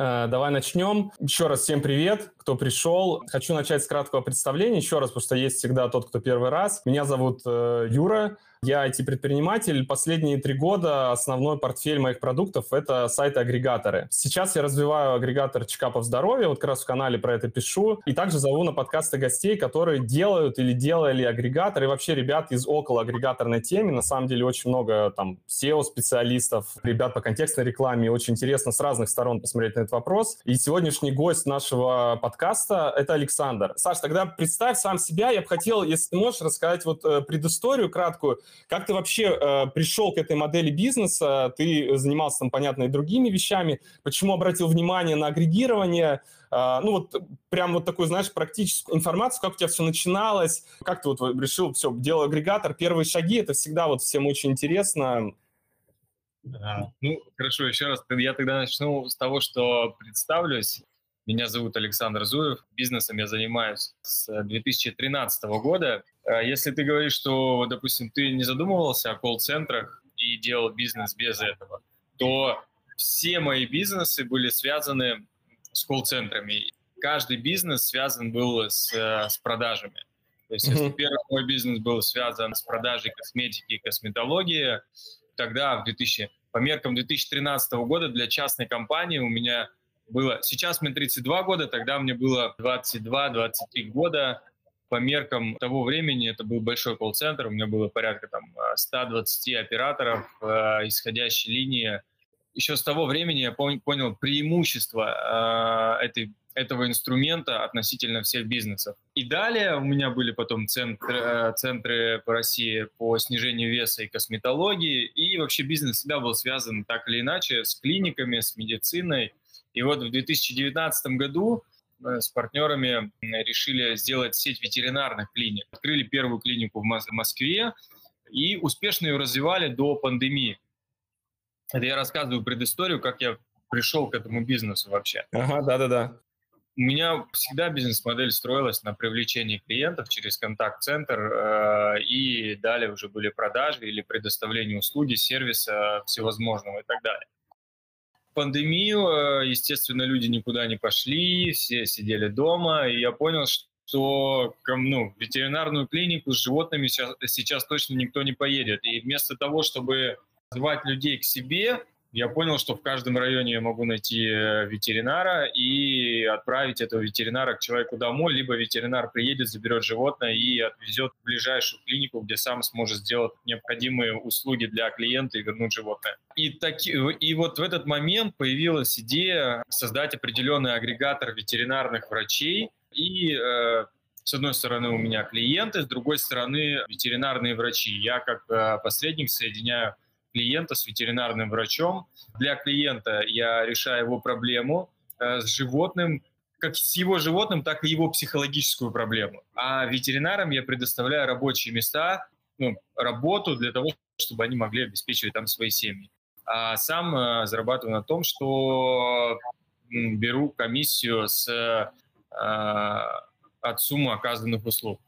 Э, давай начнем. Еще раз всем привет, кто пришел. Хочу начать с краткого представления. Еще раз, потому что есть всегда тот, кто первый раз. Меня зовут э, Юра. Я IT-предприниматель. Последние три года основной портфель моих продуктов – это сайты-агрегаторы. Сейчас я развиваю агрегатор чекапов здоровья, вот как раз в канале про это пишу. И также зову на подкасты гостей, которые делают или делали агрегаторы. И вообще ребят из около агрегаторной темы. На самом деле очень много там SEO-специалистов, ребят по контекстной рекламе. Очень интересно с разных сторон посмотреть на этот вопрос. И сегодняшний гость нашего подкаста – это Александр. Саш, тогда представь сам себя. Я бы хотел, если ты можешь, рассказать вот э, предысторию краткую, как ты вообще э, пришел к этой модели бизнеса? Ты занимался там, понятно, и другими вещами. Почему обратил внимание на агрегирование? Э, ну вот прям вот такую, знаешь, практическую информацию, как у тебя все начиналось, как ты вот решил, все, делал агрегатор, первые шаги, это всегда вот всем очень интересно. А, ну, хорошо, еще раз, я тогда начну с того, что представлюсь. Меня зовут Александр Зуев. Бизнесом я занимаюсь с 2013 года. А если ты говоришь, что, допустим, ты не задумывался о колл-центрах и делал бизнес без этого, то все мои бизнесы были связаны с колл-центрами. Каждый бизнес связан был с, с продажами. То есть, mm-hmm. если первый мой бизнес был связан с продажей косметики и косметологии, тогда в 2000, по меркам 2013 года для частной компании у меня было... Сейчас мне 32 года, тогда мне было 22-23 года. По меркам того времени это был большой колл-центр, у меня было порядка там 120 операторов, э, исходящей линии. Еще с того времени я понял преимущество э, этой этого инструмента относительно всех бизнесов. И далее у меня были потом центры, э, центры по России по снижению веса и косметологии, и вообще бизнес всегда был связан так или иначе с клиниками, с медициной, и вот в 2019 году э, с партнерами решили сделать сеть ветеринарных клиник. Открыли первую клинику в Москве и успешно ее развивали до пандемии. Это я рассказываю предысторию, как я пришел к этому бизнесу вообще. Ага, да-да-да. У меня всегда бизнес-модель строилась на привлечении клиентов через контакт-центр, э, и далее уже были продажи или предоставление услуги, сервиса всевозможного и так далее пандемию, э, естественно, люди никуда не пошли, все сидели дома, и я понял, что ну, в ветеринарную клинику с животными сейчас, сейчас точно никто не поедет. И вместо того, чтобы звать людей к себе, я понял, что в каждом районе я могу найти э, ветеринара и отправить этого ветеринара к человеку домой, либо ветеринар приедет, заберет животное и отвезет в ближайшую клинику, где сам сможет сделать необходимые услуги для клиента и вернуть животное. И, таки, и вот в этот момент появилась идея создать определенный агрегатор ветеринарных врачей и э, с одной стороны у меня клиенты, с другой стороны ветеринарные врачи. Я как э, посредник соединяю клиента с ветеринарным врачом. Для клиента я решаю его проблему э, с животным, как с его животным, так и его психологическую проблему. А ветеринарам я предоставляю рабочие места, ну, работу для того, чтобы они могли обеспечивать там свои семьи. А сам э, зарабатываю на том, что беру комиссию с, э, от суммы оказанных услуг.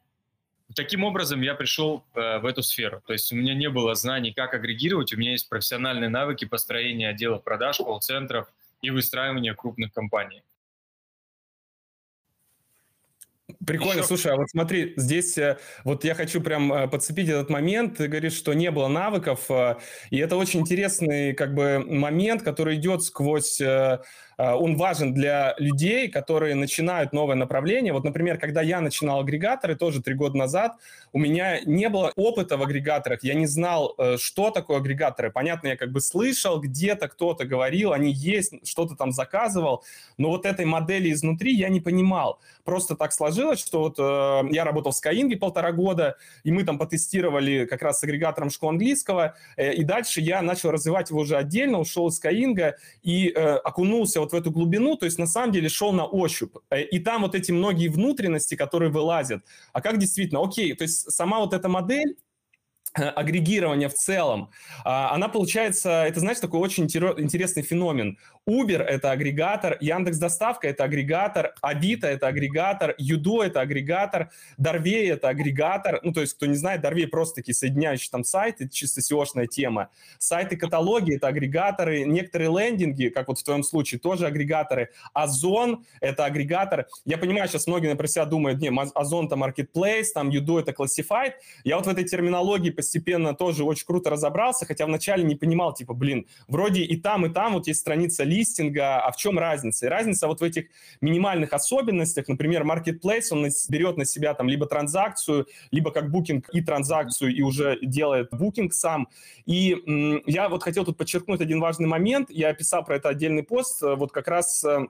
Таким образом, я пришел э, в эту сферу. То есть у меня не было знаний, как агрегировать, у меня есть профессиональные навыки построения отделов продаж, колл-центров и выстраивания крупных компаний. Прикольно, Еще... слушай, а вот смотри, здесь э, вот я хочу прям э, подцепить этот момент. Ты говоришь, что не было навыков, э, и это очень интересный как бы момент, который идет сквозь он важен для людей, которые начинают новое направление. Вот, например, когда я начинал агрегаторы, тоже три года назад, у меня не было опыта в агрегаторах, я не знал, э, что такое агрегаторы. Понятно, я как бы слышал, где-то кто-то говорил, они есть, что-то там заказывал, но вот этой модели изнутри я не понимал. Просто так сложилось, что вот э, я работал в Skyeng полтора года, и мы там потестировали как раз с агрегатором школы английского, э, и дальше я начал развивать его уже отдельно, ушел из Skyeng и э, окунулся вот в эту глубину, то есть на самом деле шел на ощупь. Э, и там вот эти многие внутренности, которые вылазят. А как действительно? Окей, то есть сама вот эта модель, Э, агрегирования в целом, а, она получается, это, знаешь, такой очень интересный феномен. Uber – это агрегатор, Яндекс Доставка – это агрегатор, Авито – это агрегатор, Юдо – это агрегатор, Дарвей – это агрегатор. Ну, то есть, кто не знает, Дарвей просто такие соединяющие там сайты, чисто seo тема. Сайты-каталоги – это агрегаторы, некоторые лендинги, как вот в твоем случае, тоже агрегаторы. Озон – это агрегатор. Я понимаю, сейчас многие, например, себя думают, не, Озон – это marketplace, там Юдо – это classified. Я вот в этой терминологии постепенно тоже очень круто разобрался, хотя вначале не понимал, типа, блин, вроде и там, и там вот есть страница листинга, а в чем разница? И разница вот в этих минимальных особенностях, например, Marketplace, он берет на себя там либо транзакцию, либо как букинг и транзакцию, и уже делает букинг сам. И м- я вот хотел тут подчеркнуть один важный момент, я писал про это отдельный пост, э, вот как раз э,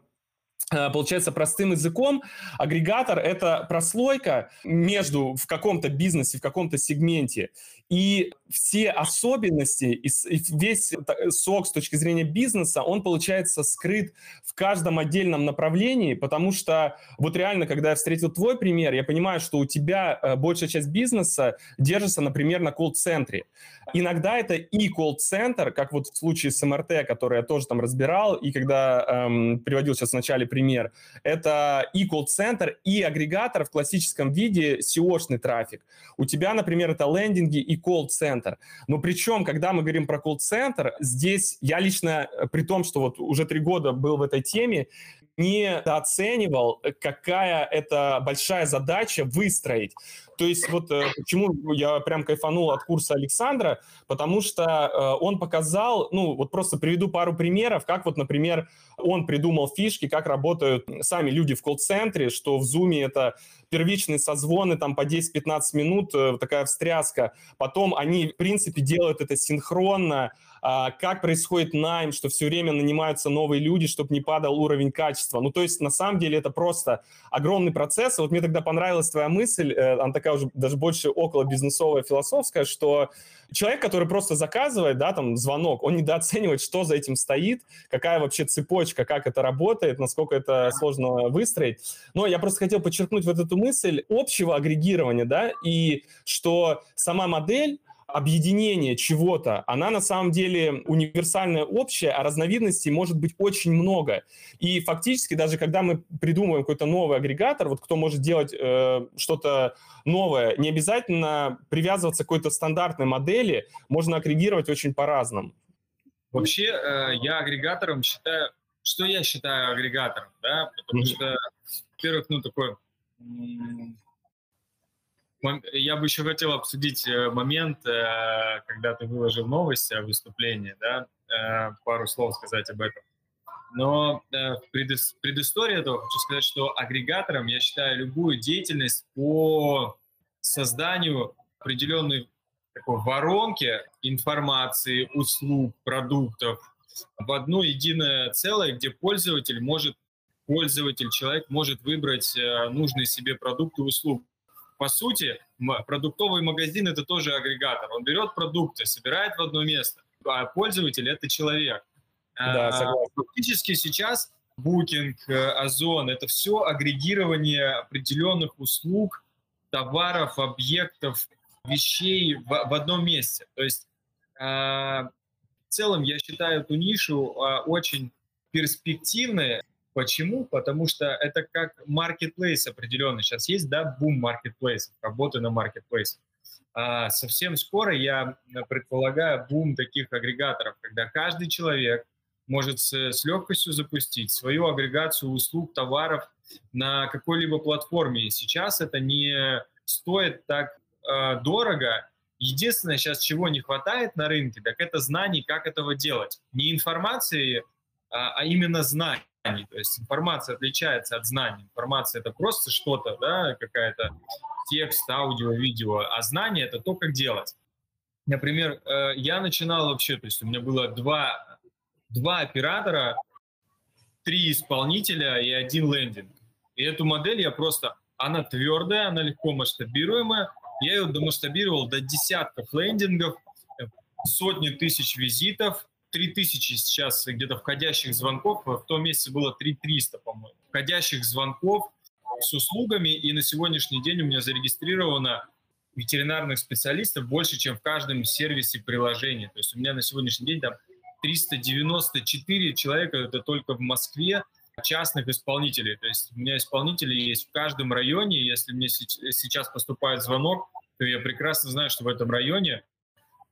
получается простым языком, агрегатор – это прослойка между в каком-то бизнесе, в каком-то сегменте, и все особенности, и весь сок с точки зрения бизнеса, он, получается, скрыт в каждом отдельном направлении, потому что вот реально, когда я встретил твой пример, я понимаю, что у тебя э, большая часть бизнеса держится, например, на колл-центре. Иногда это и колл-центр, как вот в случае с МРТ, который я тоже там разбирал, и когда эм, приводил сейчас в начале пример, это и колл-центр, и агрегатор в классическом виде SEO-шный трафик. У тебя, например, это лендинги и колл-центр. Но причем, когда мы говорим про колл-центр, здесь я лично, э, при том, что вот уже три года был в этой теме, недооценивал, какая это большая задача выстроить. То есть вот э, почему я прям кайфанул от курса Александра, потому что э, он показал, ну вот просто приведу пару примеров, как вот, например, он придумал фишки, как работают сами люди в колл-центре, что в Zoom это первичные созвоны там по 10-15 минут, э, такая встряска. Потом они, в принципе, делают это синхронно, а, как происходит найм, что все время нанимаются новые люди, чтобы не падал уровень качества. Ну, то есть, на самом деле, это просто огромный процесс. Вот мне тогда понравилась твоя мысль, э, она такая уже даже больше около бизнесовая, философская, что человек, который просто заказывает, да, там, звонок, он недооценивает, что за этим стоит, какая вообще цепочка, как это работает, насколько это сложно выстроить. Но я просто хотел подчеркнуть вот эту мысль общего агрегирования, да, и что сама модель, объединение чего-то, она на самом деле универсальная, общая, а разновидностей может быть очень много. И фактически даже когда мы придумываем какой-то новый агрегатор, вот кто может делать э, что-то новое, не обязательно привязываться к какой-то стандартной модели, можно агрегировать очень по-разному. Вообще, э, я агрегатором считаю, что я считаю агрегатором, да, потому mm-hmm. что, во-первых, ну, такой я бы еще хотел обсудить э, момент, э, когда ты выложил новость о выступлении, да, э, пару слов сказать об этом. Но в предыстории этого хочу сказать, что агрегатором я считаю любую деятельность по созданию определенной такой воронки информации, услуг, продуктов в одно единое целое, где пользователь может, пользователь, человек может выбрать нужный себе продукт и услугу по сути, продуктовый магазин – это тоже агрегатор. Он берет продукты, собирает в одно место, а пользователь – это человек. Да, а, согласен. Фактически сейчас Booking, э, Озон – это все агрегирование определенных услуг, товаров, объектов, вещей в, в одном месте. То есть а, в целом я считаю эту нишу а, очень перспективной, Почему? Потому что это как marketplace определенный. Сейчас есть, да, бум marketplace, работы на marketplace. А совсем скоро я предполагаю бум таких агрегаторов, когда каждый человек может с, с легкостью запустить свою агрегацию услуг, товаров на какой-либо платформе. И сейчас это не стоит так э, дорого. Единственное сейчас, чего не хватает на рынке, так это знаний, как этого делать. Не информации, а, а именно знаний знаний. То есть информация отличается от знаний. Информация это просто что-то, да, какая-то текст, аудио, видео, а знание это то, как делать. Например, э, я начинал вообще, то есть у меня было два, два оператора, три исполнителя и один лендинг. И эту модель я просто, она твердая, она легко масштабируемая. Я ее домасштабировал до десятков лендингов, сотни тысяч визитов, 3000 сейчас где-то входящих звонков, в том месяце было 3300, по-моему, входящих звонков с услугами, и на сегодняшний день у меня зарегистрировано ветеринарных специалистов больше, чем в каждом сервисе приложения. То есть у меня на сегодняшний день там 394 человека, это только в Москве, частных исполнителей. То есть у меня исполнители есть в каждом районе. Если мне сейчас поступает звонок, то я прекрасно знаю, что в этом районе,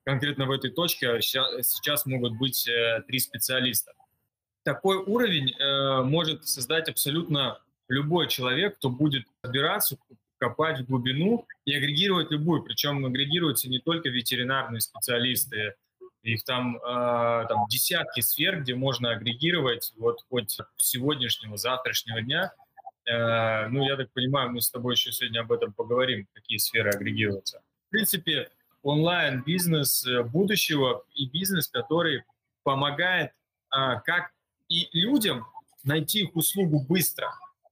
конкретно в этой точке, сейчас могут быть э, три специалиста. Такой уровень э, может создать абсолютно любой человек, кто будет разбираться, копать в глубину и агрегировать любую. Причем агрегируются не только ветеринарные специалисты, их там, э, там десятки сфер, где можно агрегировать вот хоть сегодняшнего, завтрашнего дня. Э, ну, я так понимаю, мы с тобой еще сегодня об этом поговорим, какие сферы агрегируются. В принципе, онлайн-бизнес э, будущего и бизнес, который помогает э, как и людям найти их услугу быстро,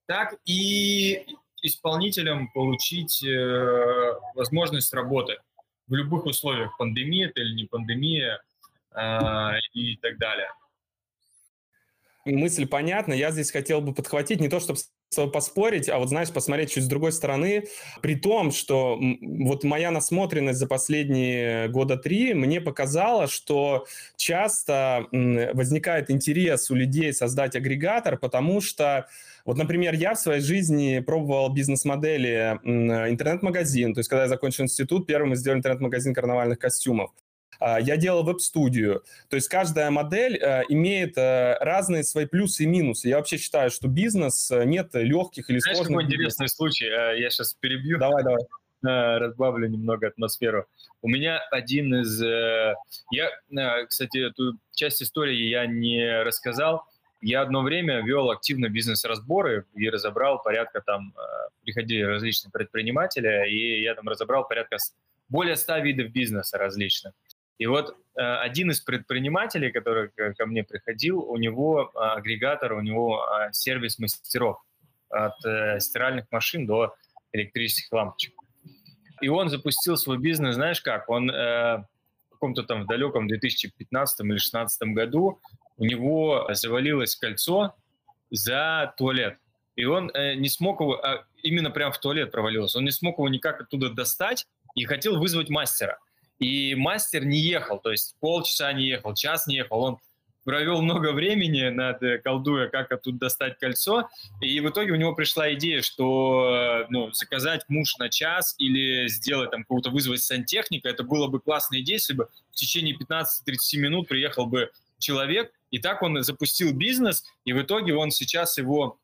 так и исполнителям получить э, возможность работы в любых условиях, пандемия это или не пандемия э, и так далее. Мысль понятна. Я здесь хотел бы подхватить не то, чтобы поспорить, а вот, знаешь, посмотреть чуть с другой стороны, при том, что вот моя насмотренность за последние года три мне показала, что часто возникает интерес у людей создать агрегатор, потому что вот, например, я в своей жизни пробовал бизнес-модели интернет-магазин. То есть, когда я закончил институт, первым мы сделали интернет-магазин карнавальных костюмов. А, я делал веб-студию. То есть каждая модель э, имеет э, разные свои плюсы и минусы. Я вообще считаю, что бизнес э, нет легких или Знаешь, сложных. какой интересный случай? Я сейчас перебью. Давай, давай. Разбавлю немного атмосферу. У меня один из... Я, кстати, эту часть истории я не рассказал. Я одно время вел активно бизнес-разборы и разобрал порядка там... Приходили различные предприниматели, и я там разобрал порядка более ста видов бизнеса различных. И вот э, один из предпринимателей, который ко мне приходил, у него э, агрегатор, у него э, сервис мастеров от стиральных машин до электрических лампочек. И он запустил свой бизнес, знаешь как? Он в каком-то там в далеком 2015 или 2016 году у него завалилось кольцо за туалет. И он не смог его, а именно прям в туалет провалился, он не смог его никак оттуда достать и хотел вызвать мастера. И мастер не ехал, то есть полчаса не ехал, час не ехал. Он провел много времени над э, колдуя, как оттуда достать кольцо, и в итоге у него пришла идея, что э, ну, заказать муж на час или сделать там кого-то вызвать сантехника, это было бы классная идея, если бы в течение 15-30 минут приехал бы человек, и так он запустил бизнес, и в итоге он сейчас его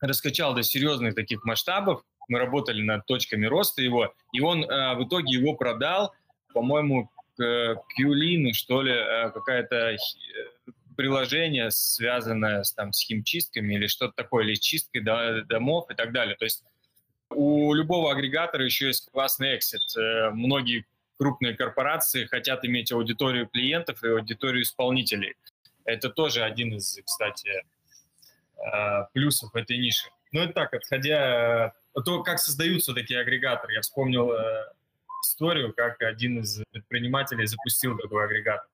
раскачал до серьезных таких масштабов, мы работали над точками роста его, и он э, в итоге его продал, по-моему, Qlin, что ли, э, какое-то э, приложение, связанное с, там, с химчистками или что-то такое, или чисткой домов и так далее. То есть у любого агрегатора еще есть классный эксит. Э, многие крупные корпорации хотят иметь аудиторию клиентов и аудиторию исполнителей. Это тоже один из, кстати, плюсов этой ниши. Ну, это так, отходя... То, как создаются такие агрегаторы. Я вспомнил историю, как один из предпринимателей запустил такой агрегат.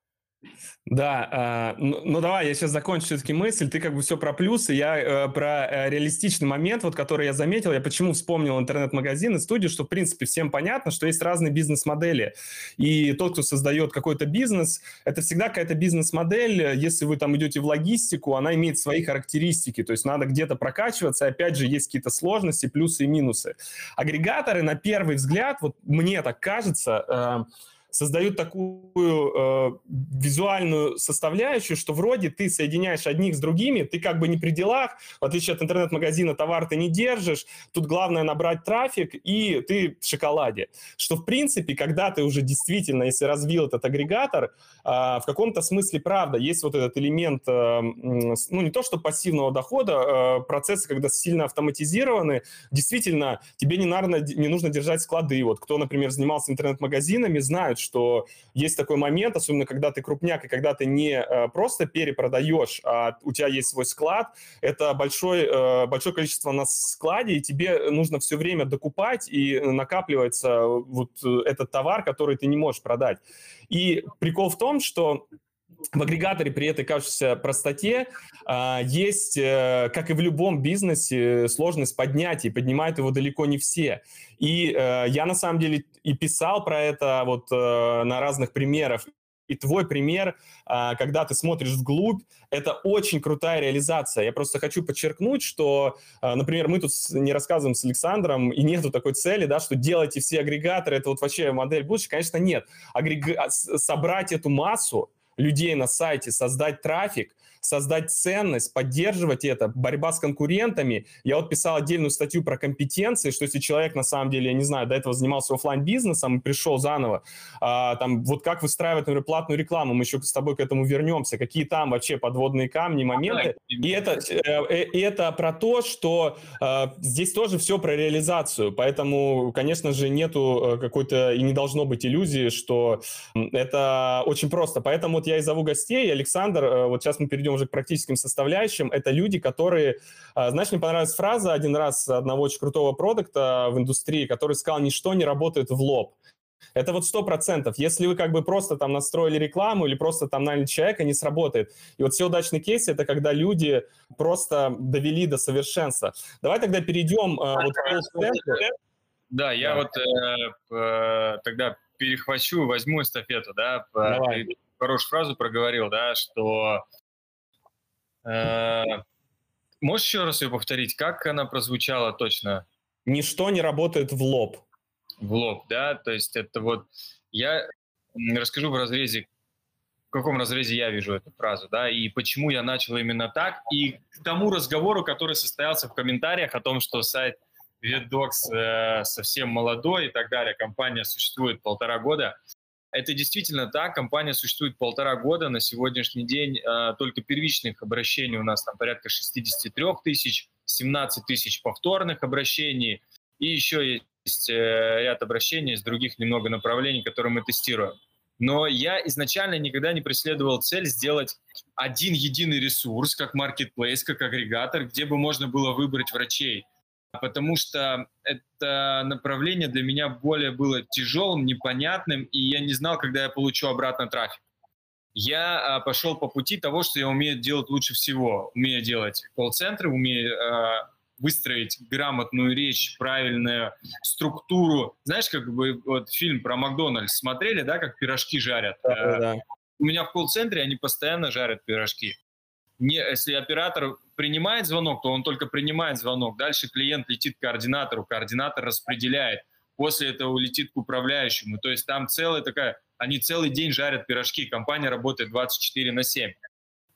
Да, э, ну, ну давай, я сейчас закончу все-таки мысль. Ты как бы все про плюсы, я э, про э, реалистичный момент, вот который я заметил. Я почему вспомнил интернет-магазин и студию, что в принципе всем понятно, что есть разные бизнес-модели. И тот, кто создает какой-то бизнес, это всегда какая-то бизнес-модель. Если вы там идете в логистику, она имеет свои характеристики. То есть надо где-то прокачиваться. Опять же, есть какие-то сложности, плюсы и минусы. Агрегаторы, на первый взгляд, вот мне так кажется, э, создают такую э, визуальную составляющую, что вроде ты соединяешь одних с другими, ты как бы не при делах, в отличие от интернет-магазина товар ты не держишь, тут главное набрать трафик, и ты в шоколаде. Что, в принципе, когда ты уже действительно, если развил этот агрегатор, э, в каком-то смысле правда, есть вот этот элемент, э, ну, не то что пассивного дохода, э, процессы, когда сильно автоматизированы, действительно, тебе не, надо, не нужно держать склады. Вот кто, например, занимался интернет-магазинами, знают, что есть такой момент, особенно когда ты крупняк и когда ты не э, просто перепродаешь, а у тебя есть свой склад, это большой, э, большое количество на складе, и тебе нужно все время докупать, и накапливается вот этот товар, который ты не можешь продать. И прикол в том, что в агрегаторе при этой кажущейся простоте а, есть, э, как и в любом бизнесе, сложность поднятия, поднимают его далеко не все. И э, я на самом деле и писал про это вот э, на разных примерах. И твой пример, а, когда ты смотришь вглубь, это очень крутая реализация. Я просто хочу подчеркнуть, что, например, мы тут не рассказываем с Александром, и нету такой цели, да, что делайте все агрегаторы, это вот вообще модель будущего. Конечно, нет. Агрега... Собрать эту массу, людей на сайте, создать трафик, создать ценность, поддерживать это, борьба с конкурентами. Я вот писал отдельную статью про компетенции, что если человек на самом деле, я не знаю, до этого занимался офлайн бизнесом и пришел заново, а, там вот как выстраивать, например, платную рекламу, мы еще с тобой к этому вернемся, какие там вообще подводные камни, моменты. И это, э, э, и это про то, что э, здесь тоже все про реализацию, поэтому, конечно же, нету какой-то и не должно быть иллюзии, что это очень просто. Поэтому вот я и зову гостей, Александр, вот сейчас мы перейдем уже к практическим составляющим, это люди, которые... А, знаешь, мне понравилась фраза один раз одного очень крутого продукта в индустрии, который сказал, ничто не работает в лоб. Это вот сто процентов. Если вы как бы просто там настроили рекламу или просто там наняли человека, не сработает. И вот все удачные кейсы — это когда люди просто довели до совершенства. Давай тогда перейдем э, вот к Да, я да. вот э, э, тогда перехвачу, возьму эстафету, да. Давай. Ты хорошую фразу проговорил, да, что можешь еще раз ее повторить? Как она прозвучала точно? Ничто не работает в лоб. В лоб, да? То есть это вот... Я расскажу в разрезе, в каком разрезе я вижу эту фразу, да, и почему я начал именно так, и к тому разговору, который состоялся в комментариях о том, что сайт VetDocs э, совсем молодой и так далее, компания существует полтора года, это действительно так. Компания существует полтора года. На сегодняшний день э, только первичных обращений у нас там порядка 63 тысяч, 17 тысяч повторных обращений. И еще есть э, ряд обращений из других немного направлений, которые мы тестируем. Но я изначально никогда не преследовал цель сделать один единый ресурс, как marketplace, как агрегатор, где бы можно было выбрать врачей потому что это направление для меня более было тяжелым, непонятным, и я не знал, когда я получу обратно трафик. Я а, пошел по пути того, что я умею делать лучше всего. Умею делать колл-центры, умею а, выстроить грамотную речь, правильную структуру. Знаешь, как бы вот фильм про Макдональдс смотрели, да, как пирожки жарят? Да, да. У меня в колл-центре они постоянно жарят пирожки не, если оператор принимает звонок, то он только принимает звонок. Дальше клиент летит к координатору, координатор распределяет. После этого улетит к управляющему. То есть там целая такая... Они целый день жарят пирожки. Компания работает 24 на 7.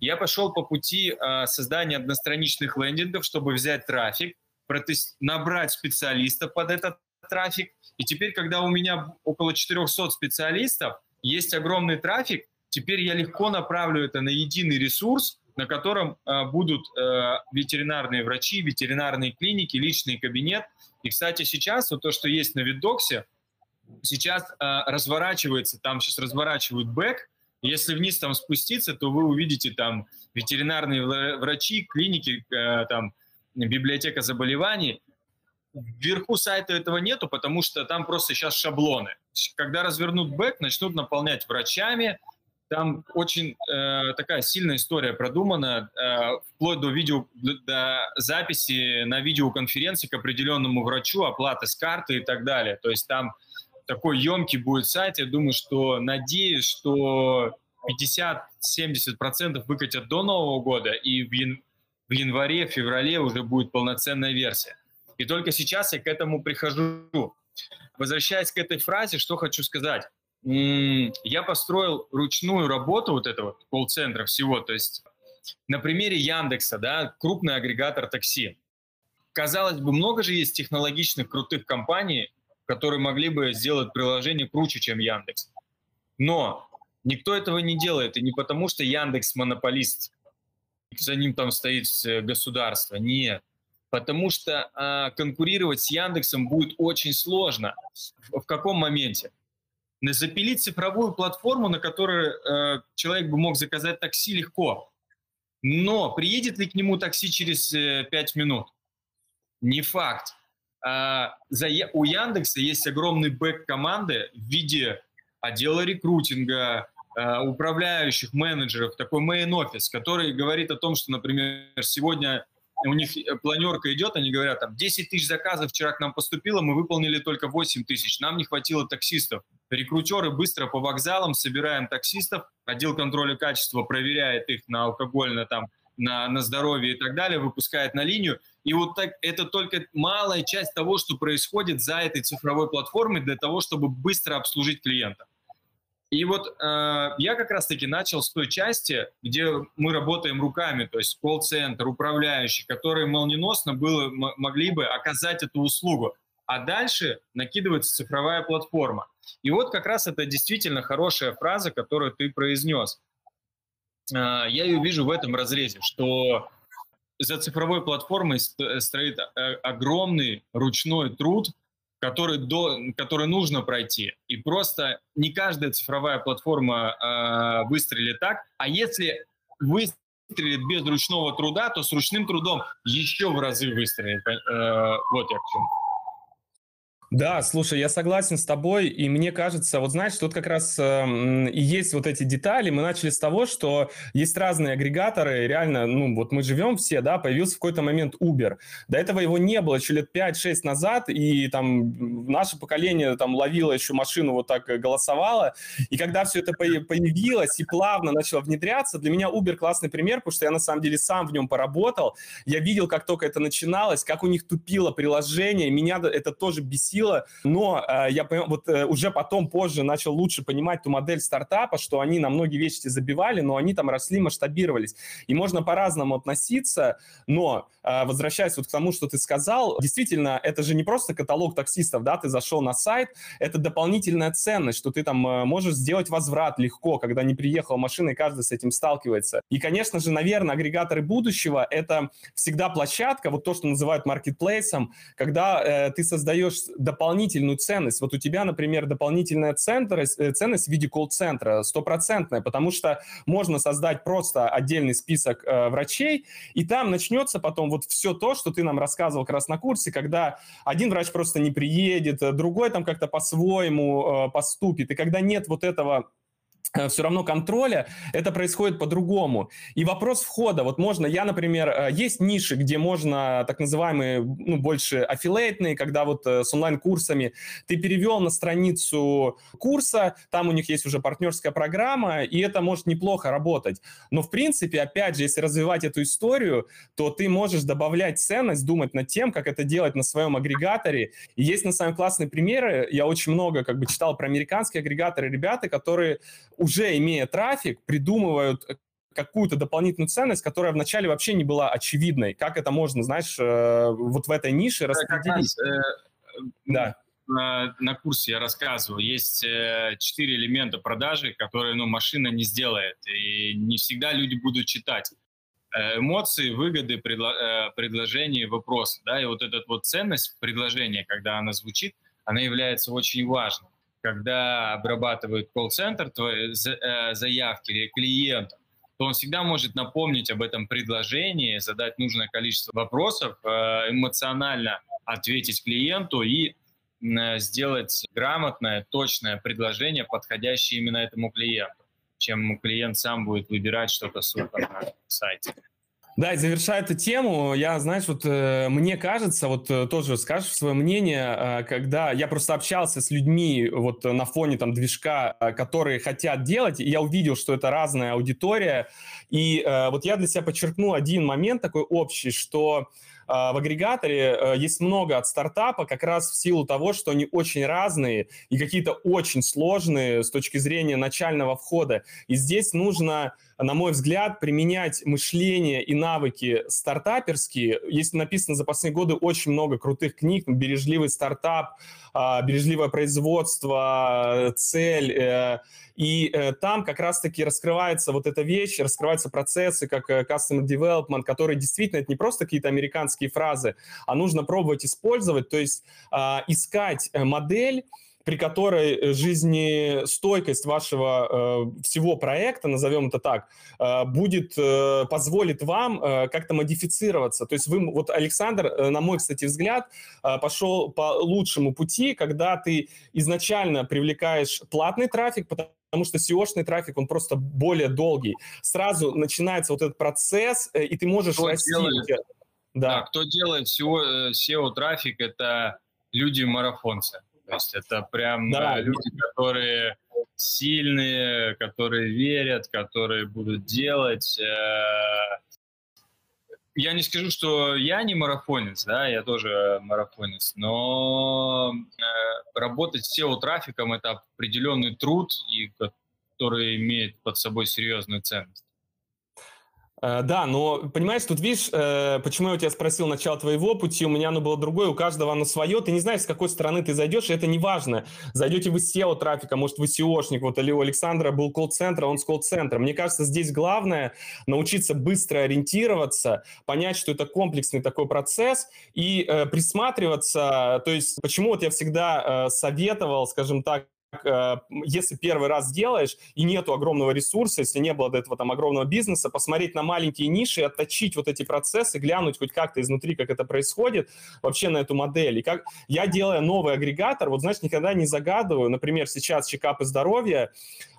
Я пошел по пути э, создания одностраничных лендингов, чтобы взять трафик, протест... набрать специалистов под этот трафик. И теперь, когда у меня около 400 специалистов, есть огромный трафик, теперь я легко направлю это на единый ресурс, на котором э, будут э, ветеринарные врачи, ветеринарные клиники, личный кабинет. И, кстати, сейчас вот то, что есть на Видоксе, сейчас э, разворачивается, там сейчас разворачивают бэк. Если вниз там спуститься, то вы увидите там ветеринарные врачи, клиники, э, там библиотека заболеваний. Вверху сайта этого нету, потому что там просто сейчас шаблоны. Когда развернут бэк, начнут наполнять врачами, там очень э, такая сильная история продумана, э, вплоть до видео, до записи на видеоконференции к определенному врачу, оплаты с карты и так далее. То есть там такой емкий будет сайт. Я думаю, что надеюсь, что 50-70% выкатят до Нового года, и в, ян в январе, феврале уже будет полноценная версия. И только сейчас я к этому прихожу. Возвращаясь к этой фразе, что хочу сказать я построил ручную работу вот этого колл-центра всего, то есть на примере Яндекса, да, крупный агрегатор такси. Казалось бы, много же есть технологичных крутых компаний, которые могли бы сделать приложение круче, чем Яндекс. Но никто этого не делает, и не потому, что Яндекс монополист, за ним там стоит э, государство, нет. Потому что а, конкурировать с Яндексом будет очень сложно. В, в каком моменте? Запилить цифровую платформу, на которой э, человек бы мог заказать такси легко. Но приедет ли к нему такси через э, 5 минут? Не факт. А, за, у Яндекса есть огромный бэк команды в виде отдела рекрутинга, э, управляющих, менеджеров, такой main-офис, который говорит о том, что, например, сегодня у них планерка идет, они говорят, там, 10 тысяч заказов вчера к нам поступило, мы выполнили только 8 тысяч, нам не хватило таксистов. Рекрутеры быстро по вокзалам, собираем таксистов, отдел контроля качества проверяет их на алкогольное там на, на здоровье и так далее, выпускает на линию. И вот так, это только малая часть того, что происходит за этой цифровой платформой для того, чтобы быстро обслужить клиента. И вот э, я как раз-таки начал с той части, где мы работаем руками, то есть колл-центр, управляющий, которые молниеносно было, могли бы оказать эту услугу. А дальше накидывается цифровая платформа. И вот как раз это действительно хорошая фраза, которую ты произнес. А, я ее вижу в этом разрезе, что за цифровой платформой стоит э, огромный ручной труд, который, до, который нужно пройти. И просто не каждая цифровая платформа э, выстрелит так. А если выстрелит без ручного труда, то с ручным трудом еще в разы выстрелит. Э, вот я к чему. Да, слушай, я согласен с тобой, и мне кажется, вот знаешь, тут как раз э, и есть вот эти детали. Мы начали с того, что есть разные агрегаторы, реально, ну вот мы живем все, да, появился в какой-то момент Uber. До этого его не было еще лет 5-6 назад, и там наше поколение там ловило еще машину, вот так голосовало, и когда все это появилось и плавно начало внедряться, для меня Uber классный пример, потому что я на самом деле сам в нем поработал, я видел, как только это начиналось, как у них тупило приложение, меня это тоже бесило, сила, но э, я вот э, уже потом, позже начал лучше понимать ту модель стартапа, что они на многие вещи забивали, но они там росли, масштабировались. И можно по-разному относиться, но э, возвращаясь вот к тому, что ты сказал, действительно, это же не просто каталог таксистов, да, ты зашел на сайт, это дополнительная ценность, что ты там э, можешь сделать возврат легко, когда не приехала машина, и каждый с этим сталкивается. И, конечно же, наверное, агрегаторы будущего — это всегда площадка, вот то, что называют маркетплейсом, когда э, ты создаешь дополнительную ценность. Вот у тебя, например, дополнительная ценность, э, ценность в виде колл-центра стопроцентная, потому что можно создать просто отдельный список э, врачей, и там начнется потом вот все то, что ты нам рассказывал как раз на курсе, когда один врач просто не приедет, другой там как-то по-своему э, поступит, и когда нет вот этого Э, все равно контроля, это происходит по-другому. И вопрос входа, вот можно, я, например, э, есть ниши, где можно так называемые, ну, больше аффилейтные, когда вот э, с онлайн-курсами ты перевел на страницу курса, там у них есть уже партнерская программа, и это может неплохо работать. Но, в принципе, опять же, если развивать эту историю, то ты можешь добавлять ценность, думать над тем, как это делать на своем агрегаторе. И есть, на самом классные примеры. Я очень много как бы читал про американские агрегаторы, ребята, которые уже имея трафик, придумывают э, какую-то дополнительную ценность, которая вначале вообще не была очевидной. Как это можно, знаешь, э, вот в этой нише распределить? Э, да. На, на курсе я рассказывал, есть четыре элемента продажи, которые ну, машина не сделает, и не всегда люди будут читать. Эмоции, выгоды, предло, предложения, вопросы. Да? И вот эта вот ценность предложения, когда она звучит, она является очень важной когда обрабатывает колл-центр э, заявки или клиентов, то он всегда может напомнить об этом предложении, задать нужное количество вопросов, э, эмоционально ответить клиенту и э, сделать грамотное, точное предложение, подходящее именно этому клиенту, чем клиент сам будет выбирать что-то супер на сайте. Да, и завершая эту тему, я, знаешь, вот э, мне кажется, вот э, тоже скажешь свое мнение, э, когда я просто общался с людьми вот на фоне там движка, э, которые хотят делать, и я увидел, что это разная аудитория, и э, вот я для себя подчеркну один момент такой общий, что в агрегаторе э, есть много от стартапа как раз в силу того, что они очень разные и какие-то очень сложные с точки зрения начального входа. И здесь нужно, на мой взгляд, применять мышление и навыки стартаперские. Есть написано за последние годы очень много крутых книг, «Бережливый стартап», а, «Бережливое производство», «Цель», э, и э, там как раз-таки раскрывается вот эта вещь, раскрываются процессы, как э, customer development, которые действительно это не просто какие-то американские фразы, а нужно пробовать использовать, то есть э, искать модель, при которой жизнестойкость вашего э, всего проекта, назовем это так, э, будет, э, позволит вам э, как-то модифицироваться. То есть вы, вот Александр, э, на мой, кстати, взгляд, э, пошел по лучшему пути, когда ты изначально привлекаешь платный трафик, потому потому что SEO-шный трафик, он просто более долгий. Сразу начинается вот этот процесс, э, и ты можешь кто расти. Делает, да. да, кто делает SEO, SEO-трафик, это люди-марафонцы. То есть это прям да. люди, которые сильные, которые верят, которые будут делать. Э, я не скажу, что я не марафонец, да, я тоже марафонец, но э, работать с SEO-трафиком – это определенный труд, и, который имеет под собой серьезную ценность. Э, да, но понимаешь, тут видишь, э, почему я у тебя спросил начало твоего пути, у меня оно было другое, у каждого оно свое, ты не знаешь, с какой стороны ты зайдешь, и это не важно. Зайдете вы с SEO-трафика, может, вы SEOшник, вот или у Александра был колл-центр, а он с колл-центра. Мне кажется, здесь главное научиться быстро ориентироваться, понять, что это комплексный такой процесс и э, присматриваться, то есть почему вот я всегда советовал, скажем так, если первый раз делаешь и нету огромного ресурса, если не было до этого там огромного бизнеса, посмотреть на маленькие ниши, отточить вот эти процессы, глянуть хоть как-то изнутри, как это происходит, вообще на эту модель. И как я делая новый агрегатор, вот знаешь, никогда не загадываю, например, сейчас чекапы здоровья,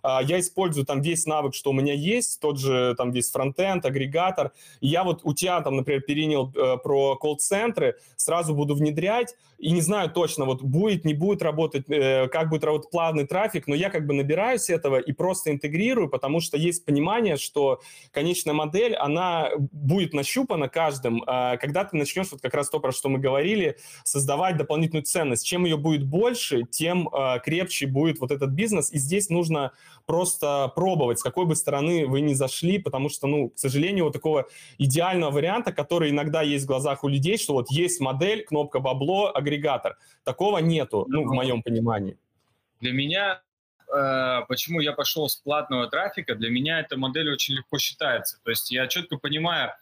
а, я использую там весь навык, что у меня есть, тот же там весь фронтенд, агрегатор. Я вот у тебя там, например, перенял э, про колл-центры, сразу буду внедрять, и не знаю точно, вот будет, не будет работать, э, как будет работать плавный трафик, но я как бы набираюсь этого и просто интегрирую, потому что есть понимание, что конечная модель, она будет нащупана каждым, э, когда ты начнешь, вот как раз то, про что мы говорили, создавать дополнительную ценность. Чем ее будет больше, тем э, крепче будет вот этот бизнес, и здесь нужно просто пробовать, с какой бы стороны вы ни зашли, потому что, ну, к сожалению, вот такого идеального варианта, который иногда есть в глазах у людей, что вот есть модель, кнопка бабло, агрегатор. Такого нету, ну, в моем понимании. Для меня э, почему я пошел с платного трафика, для меня эта модель очень легко считается. То есть я четко понимаю,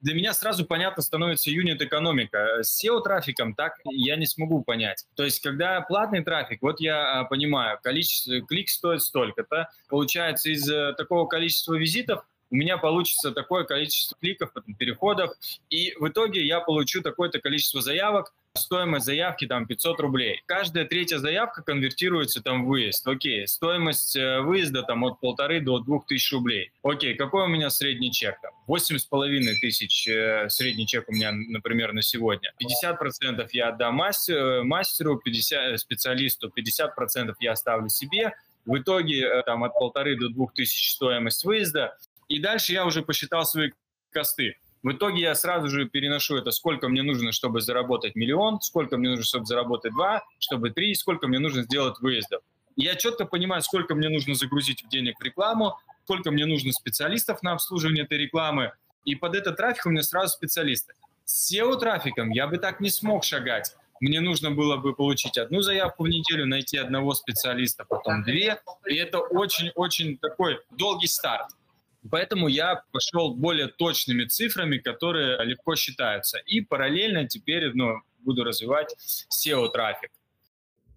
для меня сразу понятно становится юнит-экономика. С SEO-трафиком так я не смогу понять. То есть, когда платный трафик, вот я а, понимаю, количество, клик стоит столько-то, получается, из э, такого количества визитов у меня получится такое количество кликов, потом переходов, и в итоге я получу такое-то количество заявок, стоимость заявки там 500 рублей. Каждая третья заявка конвертируется там в выезд. Окей, стоимость э, выезда там от полторы до двух тысяч рублей. Окей, какой у меня средний чек там? Восемь с половиной тысяч э, средний чек у меня, например, на сегодня. 50% я отдам мастер, мастеру, 50, специалисту, 50% я оставлю себе. В итоге э, там от полторы до двух тысяч стоимость выезда. И дальше я уже посчитал свои косты. В итоге я сразу же переношу это, сколько мне нужно, чтобы заработать миллион, сколько мне нужно, чтобы заработать два, чтобы три, сколько мне нужно сделать выездов. Я четко понимаю, сколько мне нужно загрузить в денег в рекламу, сколько мне нужно специалистов на обслуживание этой рекламы, и под этот трафик у меня сразу специалисты. С SEO-трафиком я бы так не смог шагать. Мне нужно было бы получить одну заявку в неделю, найти одного специалиста, потом две, и это очень-очень такой долгий старт. Поэтому я пошел более точными цифрами, которые легко считаются. И параллельно теперь ну, буду развивать SEO-трафик.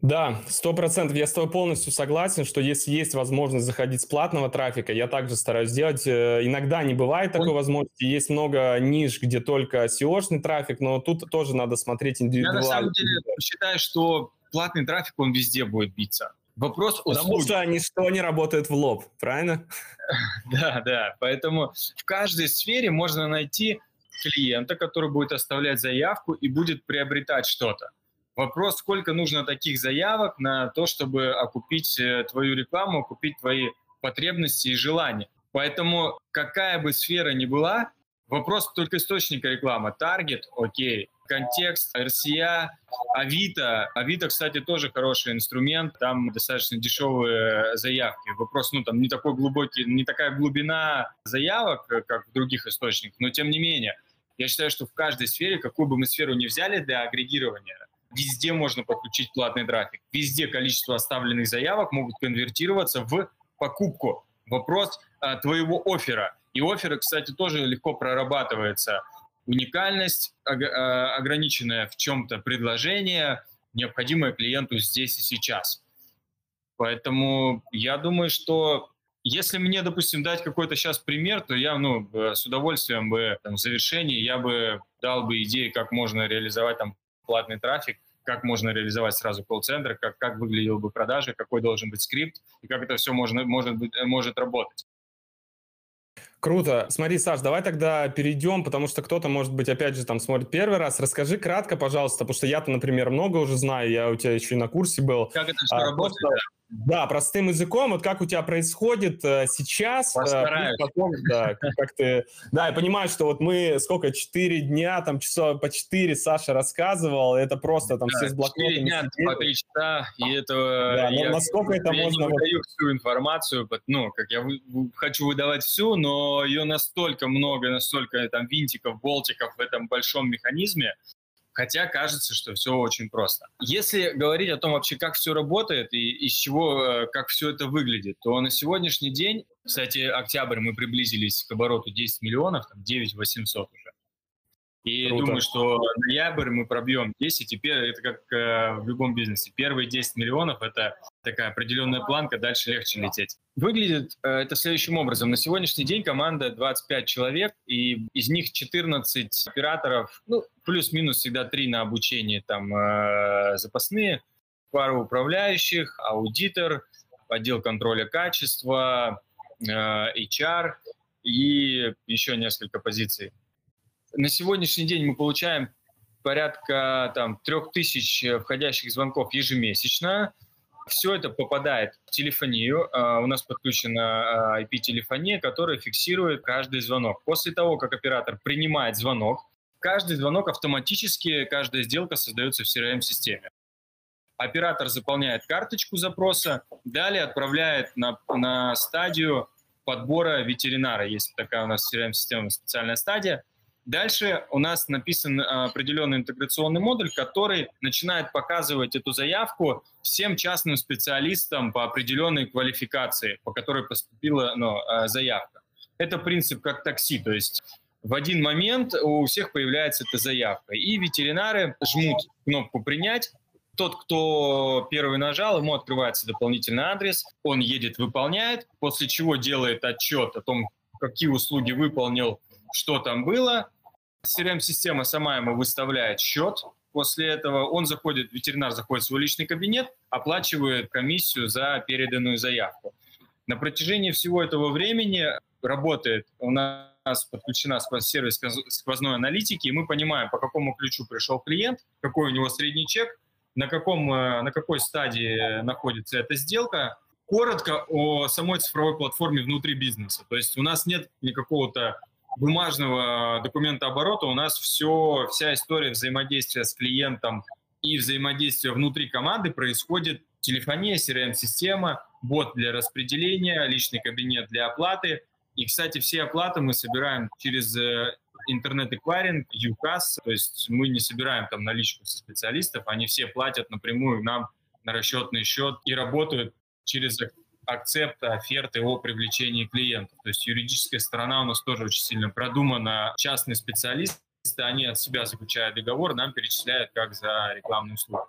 Да, сто процентов. Я с тобой полностью согласен, что если есть возможность заходить с платного трафика, я также стараюсь делать. Э, иногда не бывает такой возможности. Есть много ниш, где только SEO-шный трафик, но тут тоже надо смотреть индивидуально. Я на самом деле считаю, что платный трафик, он везде будет биться. Вопрос услуги. Потому что ничто не работает в лоб, правильно? Да, да. Поэтому в каждой сфере можно найти клиента, который будет оставлять заявку и будет приобретать что-то. Вопрос, сколько нужно таких заявок на то, чтобы окупить э, твою рекламу, окупить твои потребности и желания. Поэтому какая бы сфера ни была, вопрос только источника рекламы. Таргет, окей, контекст, RCA, Авито. Авито, кстати, тоже хороший инструмент, там достаточно дешевые заявки. Вопрос, ну, там не такой глубокий, не такая глубина заявок, как в других источниках, но тем не менее, я считаю, что в каждой сфере, какую бы мы сферу ни взяли для агрегирования, везде можно подключить платный трафик. Везде количество оставленных заявок могут конвертироваться в покупку. Вопрос а, твоего оффера. И офферы, кстати, тоже легко прорабатывается уникальность, а, ограниченное в чем-то предложение, необходимое клиенту здесь и сейчас. Поэтому я думаю, что если мне, допустим, дать какой-то сейчас пример, то я ну, с удовольствием бы там, в завершении я бы дал бы идеи, как можно реализовать там платный трафик, как можно реализовать сразу колл-центр, как, как выглядел бы продажи, какой должен быть скрипт и как это все можно, может, быть, может работать. Круто. Смотри, Саш, давай тогда перейдем, потому что кто-то, может быть, опять же, там смотрит первый раз. Расскажи кратко, пожалуйста, потому что я-то, например, много уже знаю, я у тебя еще и на курсе был. Как это все а, работает? Просто, да, простым языком, вот как у тебя происходит э, сейчас. Э, Постараюсь. Потом, да, как ты... Да, я понимаю, что вот мы сколько, четыре дня, там часов по четыре Саша рассказывал, это просто там да, все с блокнотами. Четыре дня, по три часа, и это... Да, я, насколько это я можно... Я не выдаю всю информацию, ну, как я хочу выдавать всю, но ее настолько много, настолько там винтиков, болтиков в этом большом механизме, хотя кажется, что все очень просто. Если говорить о том вообще, как все работает и из чего, э, как все это выглядит, то на сегодняшний день, кстати, октябрь мы приблизились к обороту 10 миллионов, там 9 800 уже. И Круто. думаю, что ноябрь мы пробьем 10. Теперь это как э, в любом бизнесе. Первые 10 миллионов – это такая определенная планка, дальше легче лететь. Выглядит э, это следующим образом. На сегодняшний день команда 25 человек, и из них 14 операторов, ну, плюс-минус всегда 3 на обучение, там, э, запасные, пару управляющих, аудитор, отдел контроля качества, э, HR и еще несколько позиций на сегодняшний день мы получаем порядка там, 3000 э, входящих звонков ежемесячно. Все это попадает в телефонию. А, у нас подключена IP-телефония, которая фиксирует каждый звонок. После того, как оператор принимает звонок, каждый звонок автоматически, каждая сделка создается в CRM-системе. Оператор заполняет карточку запроса, далее отправляет на, на стадию подбора ветеринара. Есть такая у нас CRM-система, специальная стадия – Дальше у нас написан а, определенный интеграционный модуль, который начинает показывать эту заявку всем частным специалистам по определенной квалификации, по которой поступила ну, а, заявка. Это принцип как такси, то есть в один момент у всех появляется эта заявка, и ветеринары жмут кнопку «Принять», тот, кто первый нажал, ему открывается дополнительный адрес, он едет, выполняет, после чего делает отчет о том, какие услуги выполнил, что там было, CRM-система сама ему выставляет счет. После этого он заходит, ветеринар заходит в свой личный кабинет, оплачивает комиссию за переданную заявку. На протяжении всего этого времени работает у нас подключена сервис сквозной аналитики, и мы понимаем, по какому ключу пришел клиент, какой у него средний чек, на, каком, э, на какой стадии находится эта сделка. Коротко о самой цифровой платформе внутри бизнеса. То есть у нас нет никакого-то бумажного документа оборота у нас все, вся история взаимодействия с клиентом и взаимодействия внутри команды происходит телефония, CRM-система, бот для распределения, личный кабинет для оплаты. И, кстати, все оплаты мы собираем через э, интернет-эквайринг, UCAS, то есть мы не собираем там наличку со специалистов, они все платят напрямую нам на расчетный счет и работают через акцепта оферты о привлечении клиентов. То есть юридическая сторона у нас тоже очень сильно продумана. Частные специалисты, они от себя заключают договор, нам перечисляют как за рекламную услугу.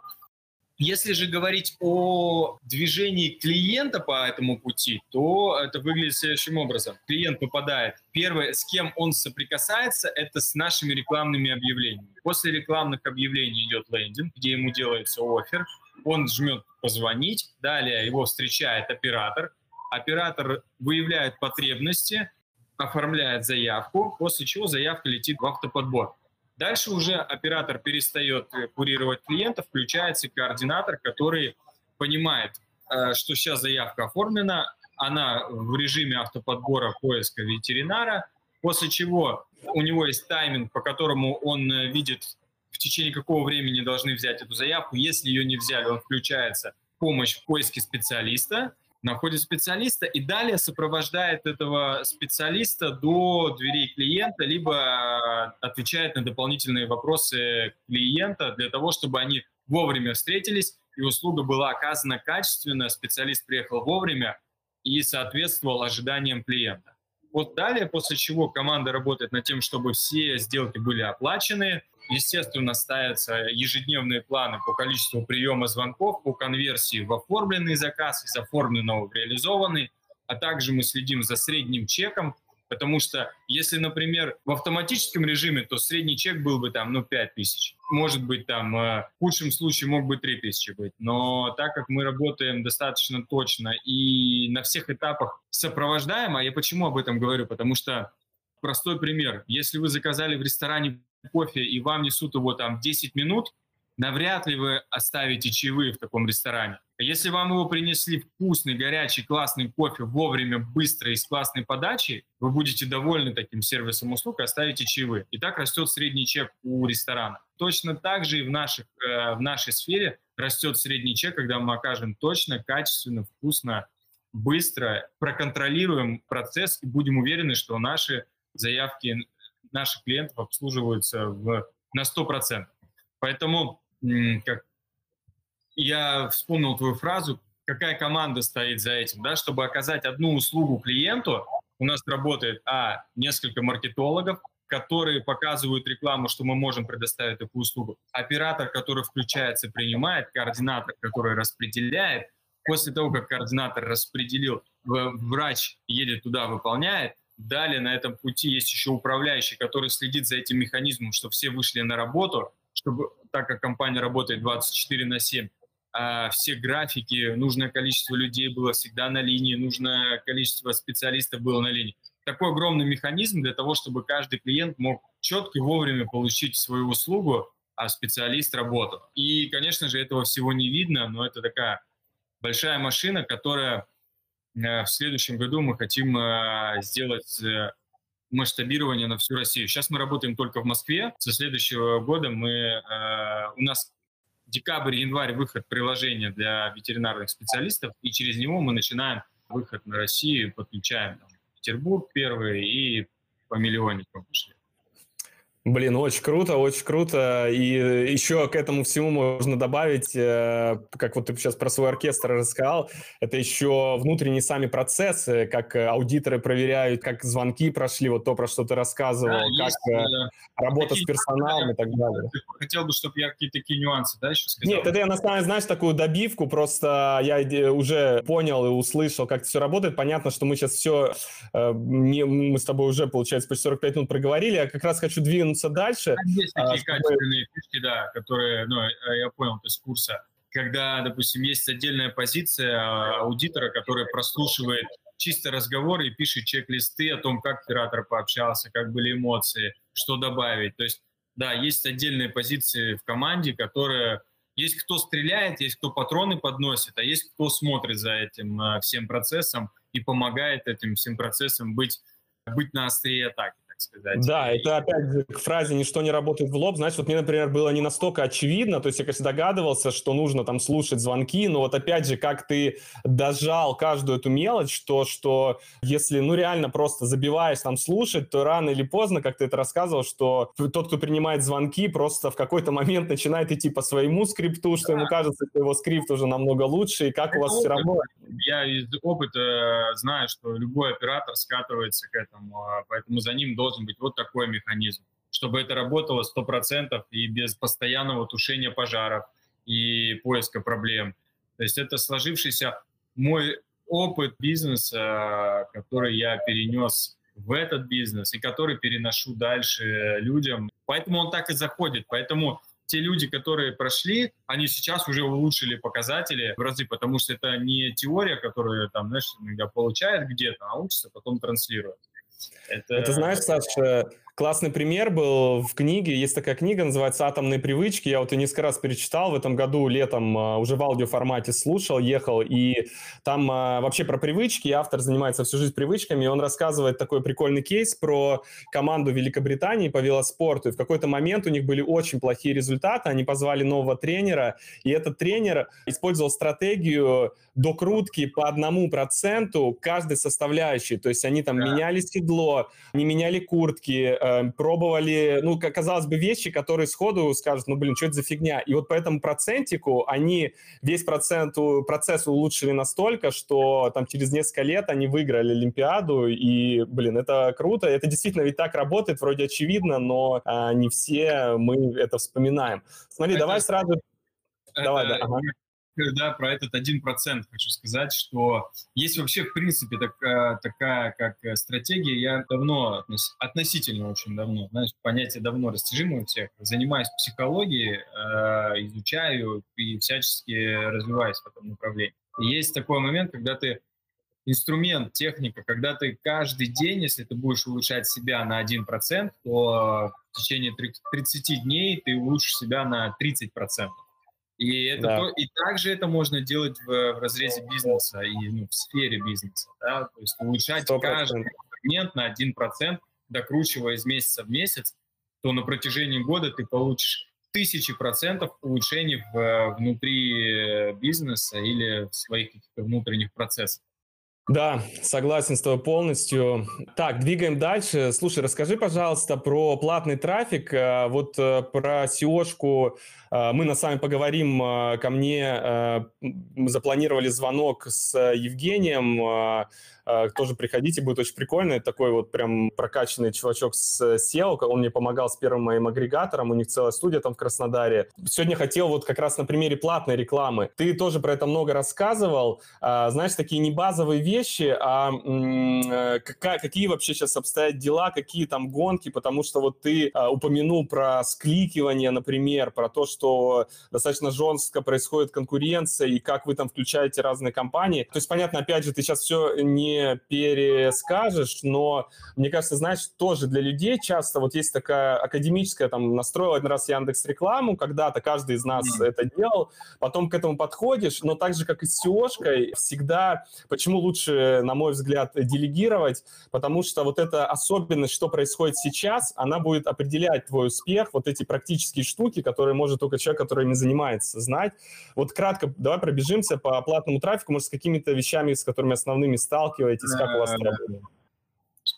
Если же говорить о движении клиента по этому пути, то это выглядит следующим образом. Клиент попадает, первое, с кем он соприкасается, это с нашими рекламными объявлениями. После рекламных объявлений идет лендинг, где ему делается офер, он жмет позвонить, далее его встречает оператор, оператор выявляет потребности, оформляет заявку, после чего заявка летит в автоподбор. Дальше уже оператор перестает э, курировать клиента, включается координатор, который понимает, э, что сейчас заявка оформлена, она в режиме автоподбора поиска ветеринара, после чего у него есть тайминг, по которому он э, видит в течение какого времени должны взять эту заявку. Если ее не взяли, он включается помощь в поиске специалиста, находит специалиста и далее сопровождает этого специалиста до дверей клиента, либо отвечает на дополнительные вопросы клиента для того, чтобы они вовремя встретились и услуга была оказана качественно, специалист приехал вовремя и соответствовал ожиданиям клиента. Вот далее, после чего команда работает над тем, чтобы все сделки были оплачены, естественно, ставятся ежедневные планы по количеству приема звонков, по конверсии в оформленный заказ, из оформленного в реализованный, а также мы следим за средним чеком, потому что если, например, в автоматическом режиме, то средний чек был бы там, ну, 5 тысяч. Может быть, там, э, в худшем случае мог бы 3 тысячи быть. Но так как мы работаем достаточно точно и на всех этапах сопровождаем, а я почему об этом говорю? Потому что простой пример. Если вы заказали в ресторане кофе и вам несут его там 10 минут, навряд ли вы оставите чаевые в таком ресторане. Если вам его принесли вкусный, горячий, классный кофе вовремя, быстро и с классной подачей, вы будете довольны таким сервисом услуг и оставите чаевые. И так растет средний чек у ресторана. Точно так же и в, наших, э, в нашей сфере растет средний чек, когда мы окажем точно, качественно, вкусно, быстро, проконтролируем процесс и будем уверены, что наши заявки наших клиентов обслуживаются в, на 100%. Поэтому как, я вспомнил твою фразу, какая команда стоит за этим, да, чтобы оказать одну услугу клиенту, у нас работает, а, несколько маркетологов, которые показывают рекламу, что мы можем предоставить такую услугу. Оператор, который включается, принимает, координатор, который распределяет. После того, как координатор распределил, врач едет туда, выполняет. Далее на этом пути есть еще управляющий, который следит за этим механизмом, чтобы все вышли на работу, чтобы, так как компания работает 24 на 7, а все графики, нужное количество людей было всегда на линии, нужное количество специалистов было на линии. Такой огромный механизм для того, чтобы каждый клиент мог четко и вовремя получить свою услугу, а специалист работал. И, конечно же, этого всего не видно, но это такая большая машина, которая в следующем году мы хотим э, сделать э, масштабирование на всю Россию. Сейчас мы работаем только в Москве. Со следующего года мы, у нас декабрь-январь выход приложения для ветеринарных специалистов, и через него мы начинаем выход на Россию, подключаем там, Петербург первый и по миллионникам пошли. Блин, очень круто, очень круто. И еще к этому всему можно добавить, э, как вот ты сейчас про свой оркестр рассказал, это еще внутренние сами процессы, как аудиторы проверяют, как звонки прошли, вот то, про что ты рассказывал, да, как есть, э, работа с персоналом и так далее. Хотел бы, чтобы я какие-то такие нюансы, да, еще сказал? Нет, это я на самом деле, знаешь, такую добивку, просто я уже понял и услышал, как это все работает. Понятно, что мы сейчас все, э, мы с тобой уже, получается, почти 45 минут проговорили, я как раз хочу двинуться двинуться дальше. Есть а, такие а, качественные фишки, да, которые, ну, э, я понял, то есть курса, когда, допустим, есть отдельная позиция а, аудитора, который прослушивает чисто разговоры и пишет чек-листы о том, как оператор пообщался, как были эмоции, что добавить. То есть, да, есть отдельные позиции в команде, которые... Есть кто стреляет, есть кто патроны подносит, а есть кто смотрит за этим э, всем процессом и помогает этим всем процессам быть, быть на острие атаки сказать. Да, это опять же к фразе «ничто не работает в лоб». Знаешь, вот мне, например, было не настолько очевидно, то есть я, конечно, догадывался, что нужно там слушать звонки, но вот опять же, как ты дожал каждую эту мелочь, то, что если, ну, реально просто забиваешь там слушать, то рано или поздно, как ты это рассказывал, что тот, кто принимает звонки, просто в какой-то момент начинает идти по своему скрипту, что ему кажется, что его скрипт уже намного лучше, и как это у вас опыт. все равно... Я из опыта знаю, что любой оператор скатывается к этому, а поэтому за ним должен должен быть вот такой механизм, чтобы это работало 100% и без постоянного тушения пожаров и поиска проблем. То есть это сложившийся мой опыт бизнеса, который я перенес в этот бизнес и который переношу дальше людям. Поэтому он так и заходит. Поэтому те люди, которые прошли, они сейчас уже улучшили показатели в разы, потому что это не теория, которую там, знаешь, иногда получает где-то, а учится, потом транслирует. Это... это знаешь, Саша, Классный пример был в книге. Есть такая книга, называется «Атомные привычки». Я вот ее несколько раз перечитал. В этом году летом а, уже в аудиоформате слушал, ехал. И там а, вообще про привычки. Автор занимается всю жизнь привычками. И он рассказывает такой прикольный кейс про команду Великобритании по велоспорту. И в какой-то момент у них были очень плохие результаты. Они позвали нового тренера. И этот тренер использовал стратегию докрутки по одному проценту каждой составляющей. То есть они там да. меняли седло, не меняли куртки, э, пробовали, ну, казалось бы, вещи, которые сходу скажут, ну, блин, что это за фигня? И вот по этому процентику они весь процент, процесс улучшили настолько, что там через несколько лет они выиграли Олимпиаду, и, блин, это круто. Это действительно ведь так работает, вроде очевидно, но э, не все мы это вспоминаем. Смотри, это, давай сразу... Это, давай, да, ага да, про этот один процент хочу сказать, что есть вообще, в принципе, такая, такая как э, стратегия, я давно, относительно очень давно, знаешь, понятие давно растяжимое у всех, занимаюсь психологией, э, изучаю и всячески развиваюсь в этом направлении. И есть такой момент, когда ты инструмент, техника, когда ты каждый день, если ты будешь улучшать себя на 1%, то в течение 30 дней ты улучшишь себя на 30%. И, это да. то, и также это можно делать в, в разрезе бизнеса и ну, в сфере бизнеса. Да? То есть улучшать 100%. каждый момент на 1%, докручивая из месяца в месяц, то на протяжении года ты получишь тысячи процентов улучшений в, внутри бизнеса или в своих каких-то внутренних процессах. Да, согласен с тобой полностью. Так, двигаем дальше. Слушай, расскажи, пожалуйста, про платный трафик. Э, вот э, про SEO-шку э, мы на самом поговорим. Ко мне запланировали звонок с Евгением тоже приходите, будет очень прикольно. Это такой вот прям прокачанный чувачок с SEO, он мне помогал с первым моим агрегатором, у них целая студия там в Краснодаре. Сегодня хотел вот как раз на примере платной рекламы. Ты тоже про это много рассказывал. Знаешь, такие не базовые вещи, а э, какие вообще сейчас обстоят дела, какие там гонки, потому что вот ты а, упомянул про скликивание, например, про то, что достаточно жестко происходит конкуренция и как вы там включаете разные компании. То есть, понятно, опять же, ты сейчас все не перескажешь, но мне кажется, знаешь, тоже для людей часто вот есть такая академическая, там, настроил один раз Яндекс рекламу, когда-то каждый из нас mm-hmm. это делал, потом к этому подходишь, но так же, как и с SEO-шкой, всегда, почему лучше, на мой взгляд, делегировать, потому что вот эта особенность, что происходит сейчас, она будет определять твой успех, вот эти практические штуки, которые может только человек, который не занимается, знать. Вот кратко давай пробежимся по платному трафику, может, с какими-то вещами, с которыми основными сталкиваетесь? Как у вас работает?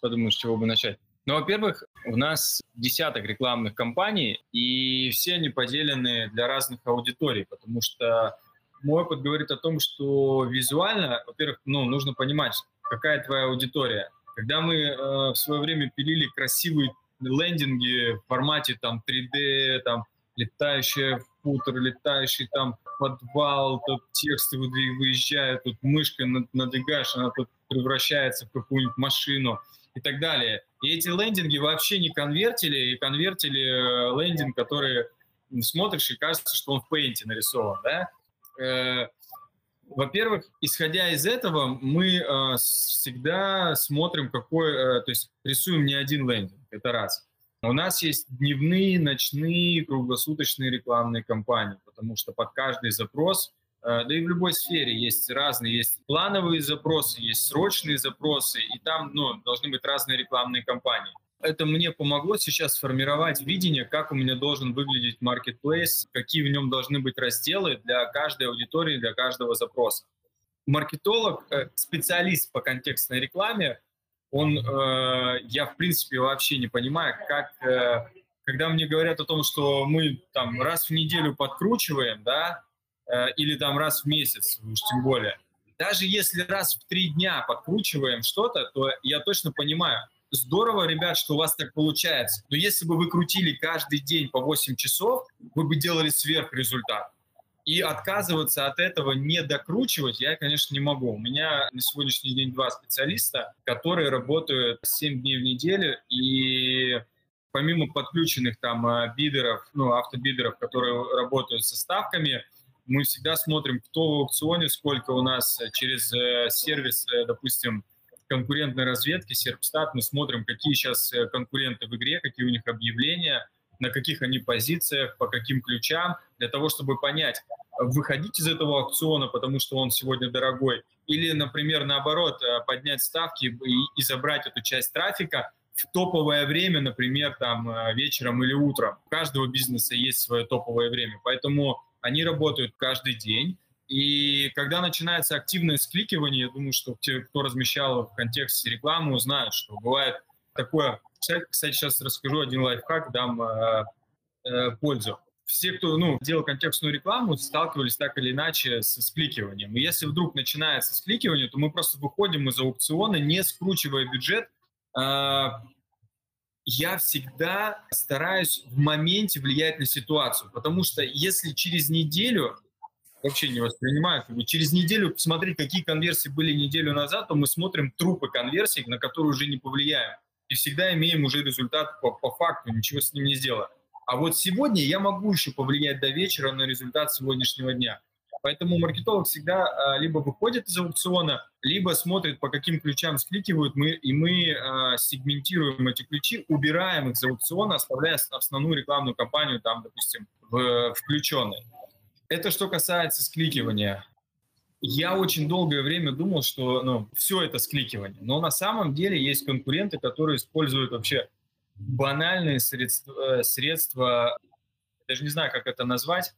Подумаю, с чего бы начать. Ну, во-первых, у нас десяток рекламных кампаний, и все они поделены для разных аудиторий, потому что мой опыт говорит о том, что визуально, во-первых, ну, нужно понимать, какая твоя аудитория. Когда мы э, в свое время пилили красивые лендинги в формате там 3D, там летающая футер, летающий там подвал, тут тексты выезжают, тут мышкой надвигаешь, она тут превращается в какую-нибудь машину и так далее. И эти лендинги вообще не конвертили, и конвертили э, лендинг, который смотришь и кажется, что он в Paint нарисован, да? Э, во-первых, исходя из этого, мы э, всегда смотрим, какой, э, то есть рисуем не один лендинг, это раз. У нас есть дневные, ночные, круглосуточные рекламные кампании, потому что под каждый запрос да и в любой сфере есть разные, есть плановые запросы, есть срочные запросы, и там ну, должны быть разные рекламные кампании. Это мне помогло сейчас сформировать видение, как у меня должен выглядеть marketplace, какие в нем должны быть разделы для каждой аудитории, для каждого запроса. Маркетолог, э, специалист по контекстной рекламе, он, э, я в принципе вообще не понимаю, как, когда мне говорят о том, что мы там раз в неделю подкручиваем, да, Э, или там раз в месяц, уж тем более. Даже если раз в три дня подкручиваем что-то, то я точно понимаю, здорово, ребят, что у вас так получается. Но если бы вы крутили каждый день по 8 часов, вы бы делали сверхрезультат. И отказываться от этого, не докручивать, я, конечно, не могу. У меня на сегодняшний день два специалиста, которые работают 7 дней в неделю, и помимо подключенных там э, бидеров, ну, автобидеров, которые работают со ставками, мы всегда смотрим, кто в аукционе, сколько у нас через э, сервис, э, допустим, конкурентной разведки, Серпстат, мы смотрим, какие сейчас конкуренты в игре, какие у них объявления, на каких они позициях, по каким ключам, для того, чтобы понять, выходить из этого аукциона, потому что он сегодня дорогой, или, например, наоборот, поднять ставки и, и забрать эту часть трафика в топовое время, например, там вечером или утром. У каждого бизнеса есть свое топовое время, поэтому они работают каждый день. И когда начинается активное скликивание, я думаю, что те, кто размещал в контексте рекламы, узнают, что бывает такое, кстати, сейчас расскажу один лайфхак, дам э, э, пользу. Все, кто ну, делал контекстную рекламу, сталкивались так или иначе с скликиванием. И если вдруг начинается скликивание, то мы просто выходим из аукциона, не скручивая бюджет. Э, я всегда стараюсь в моменте влиять на ситуацию, потому что если через неделю вообще не воспринимаю. Через неделю посмотреть, какие конверсии были неделю назад, то мы смотрим трупы конверсий, на которые уже не повлияем. И всегда имеем уже результат по, по факту, ничего с ним не сделаем. А вот сегодня я могу еще повлиять до вечера на результат сегодняшнего дня. Поэтому маркетолог всегда а, либо выходит из аукциона, либо смотрит, по каким ключам скликивают, мы, и мы а, сегментируем эти ключи, убираем их из аукциона, оставляя основную рекламную кампанию там, допустим, в, включенной. Это что касается скликивания. Я очень долгое время думал, что ну, все это скликивание. Но на самом деле есть конкуренты, которые используют вообще банальные средства, э, средства даже не знаю, как это назвать,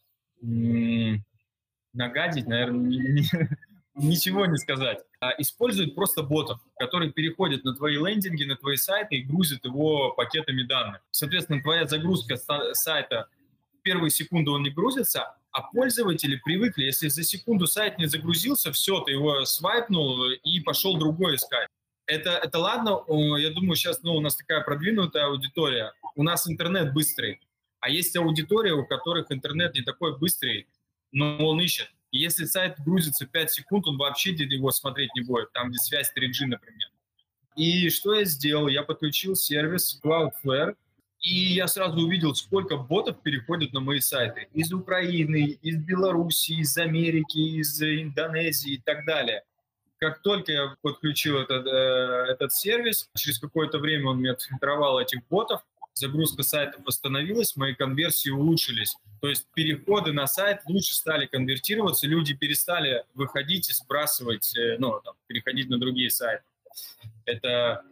нагадить, наверное, ничего не сказать. А используют просто ботов, которые переходят на твои лендинги, на твои сайты и грузят его пакетами данных. Соответственно, твоя загрузка сайта в первые секунды он не грузится, а пользователи привыкли, если за секунду сайт не загрузился, все, ты его свайпнул и пошел другой искать. Это, это ладно, я думаю, сейчас ну, у нас такая продвинутая аудитория, у нас интернет быстрый, а есть аудитория, у которых интернет не такой быстрый, но он ищет. И если сайт грузится 5 секунд, он вообще его смотреть не будет, там, где связь 3G, например. И что я сделал? Я подключил сервис Cloudflare, и я сразу увидел, сколько ботов переходят на мои сайты. Из Украины, из Беларуси, из Америки, из Индонезии и так далее. Как только я подключил этот, э, этот сервис, через какое-то время он мне отфильтровал этих ботов, загрузка сайта восстановилась, мои конверсии улучшились. То есть переходы на сайт лучше стали конвертироваться, люди перестали выходить и сбрасывать, э, ну, там, переходить на другие сайты. Это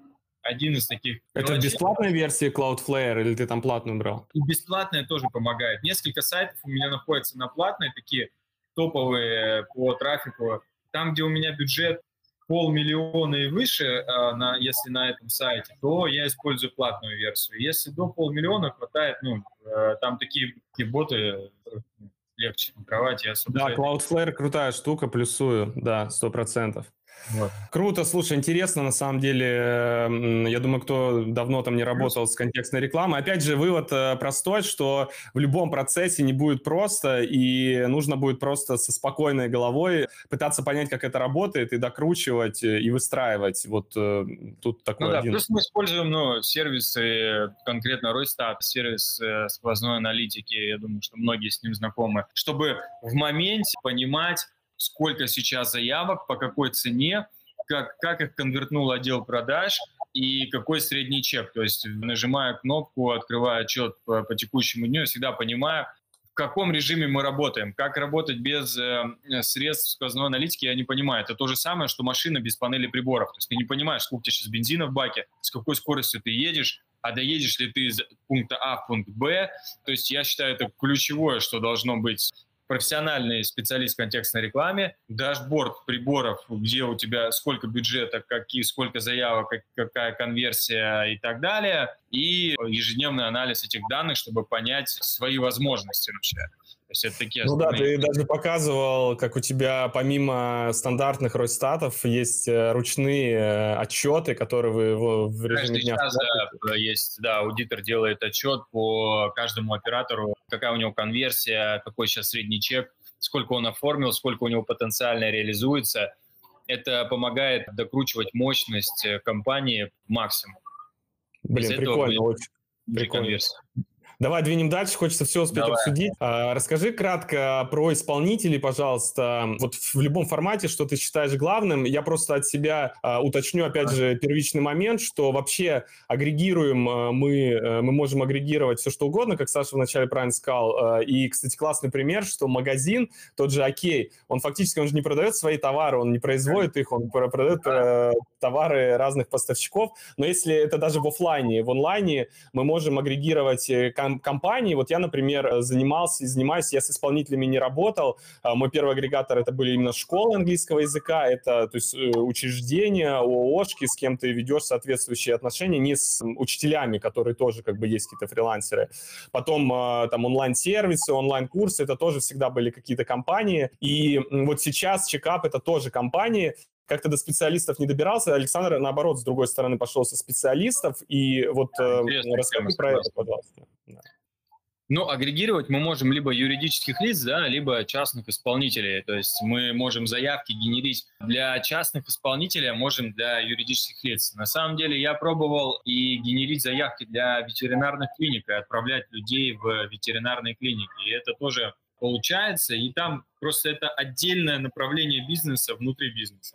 один из таких... Это мелочей. бесплатная версия Cloudflare или ты там платную брал? И бесплатная тоже помогает. Несколько сайтов у меня находятся на платной, такие топовые по трафику. Там, где у меня бюджет полмиллиона и выше, а, на, если на этом сайте, то я использую платную версию. Если до полмиллиона хватает, ну, э, там такие, такие боты легче фильтровать. Я, да, Cloudflare крутая штука, плюсую, да, сто процентов. Вот. Круто, слушай, интересно на самом деле. Я думаю, кто давно там не работал с контекстной рекламой. Опять же, вывод э, простой, что в любом процессе не будет просто, и нужно будет просто со спокойной головой пытаться понять, как это работает, и докручивать, э, и выстраивать. Вот э, тут такой ну, да, один... Плюс мы используем ну, сервисы, конкретно Ройстат, сервис сквозной аналитики, я думаю, что многие с ним знакомы, чтобы в моменте понимать, сколько сейчас заявок, по какой цене, как, как их конвертнул отдел продаж и какой средний чек. То есть, нажимая кнопку, открывая отчет по, по текущему дню, всегда понимаю, в каком режиме мы работаем. Как работать без э, средств сквозной аналитики, я не понимаю. Это то же самое, что машина без панели приборов. То есть ты не понимаешь, сколько у тебя сейчас бензина в баке, с какой скоростью ты едешь, а доедешь ли ты из пункта А в пункт Б. То есть я считаю, это ключевое, что должно быть профессиональный специалист в контекстной рекламе, дашборд приборов, где у тебя сколько бюджета, какие, сколько заявок, какая конверсия и так далее, и ежедневный анализ этих данных, чтобы понять свои возможности вообще. То есть это такие ну да, ты даже показывал, как у тебя помимо стандартных Росстатов есть э, ручные э, отчеты, которые вы в режиме дня... Час, да, есть, да, аудитор делает отчет по каждому оператору, какая у него конверсия, какой сейчас средний чек, сколько он оформил, сколько у него потенциально реализуется. Это помогает докручивать мощность э, компании максимум. Блин, прикольно, очень. Прикольно. Конверсия. Давай двинем дальше, хочется все успеть Давай. обсудить. А, расскажи кратко про исполнителей, пожалуйста. Вот в любом формате, что ты считаешь главным. Я просто от себя а, уточню, опять же, первичный момент, что вообще агрегируем а, мы, а, мы можем агрегировать все, что угодно, как Саша вначале правильно сказал. А, и, кстати, классный пример, что магазин, тот же Окей, он фактически он же не продает свои товары, он не производит их, он продает а, товары разных поставщиков. Но если это даже в офлайне, в онлайне мы можем агрегировать э, ком- компании. Вот я, например, занимался и занимаюсь, я с исполнителями не работал. А, мой первый агрегатор это были именно школы английского языка, это то есть э, учреждения, ООшки, с кем ты ведешь соответствующие отношения, не с учителями, которые тоже как бы есть какие-то фрилансеры. Потом а, там онлайн-сервисы, онлайн-курсы, это тоже всегда были какие-то компании. И вот сейчас чекап это тоже компании, как-то до специалистов не добирался. Александр, наоборот, с другой стороны, пошел со специалистов. И вот э, расскажи про это, пожалуйста. Да. Ну, агрегировать мы можем либо юридических лиц, да, либо частных исполнителей. То есть мы можем заявки генерить для частных исполнителей, а можем для юридических лиц. На самом деле я пробовал и генерить заявки для ветеринарных клиник и отправлять людей в ветеринарные клиники. И это тоже получается. И там просто это отдельное направление бизнеса внутри бизнеса.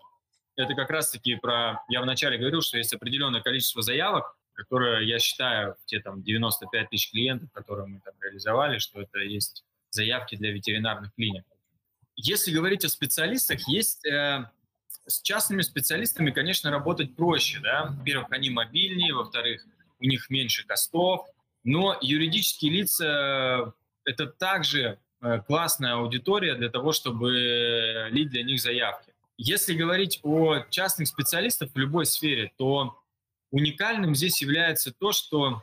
Это как раз-таки про... Я вначале говорил, что есть определенное количество заявок, которое я считаю, те там 95 тысяч клиентов, которые мы там реализовали, что это есть заявки для ветеринарных клиник. Если говорить о специалистах, есть э, с частными специалистами, конечно, работать проще, да. Во-первых, они мобильнее, во-вторых, у них меньше костов, но юридические лица – это также э, классная аудитория для того, чтобы лить для них заявки. Если говорить о частных специалистах в любой сфере, то Уникальным здесь является то, что,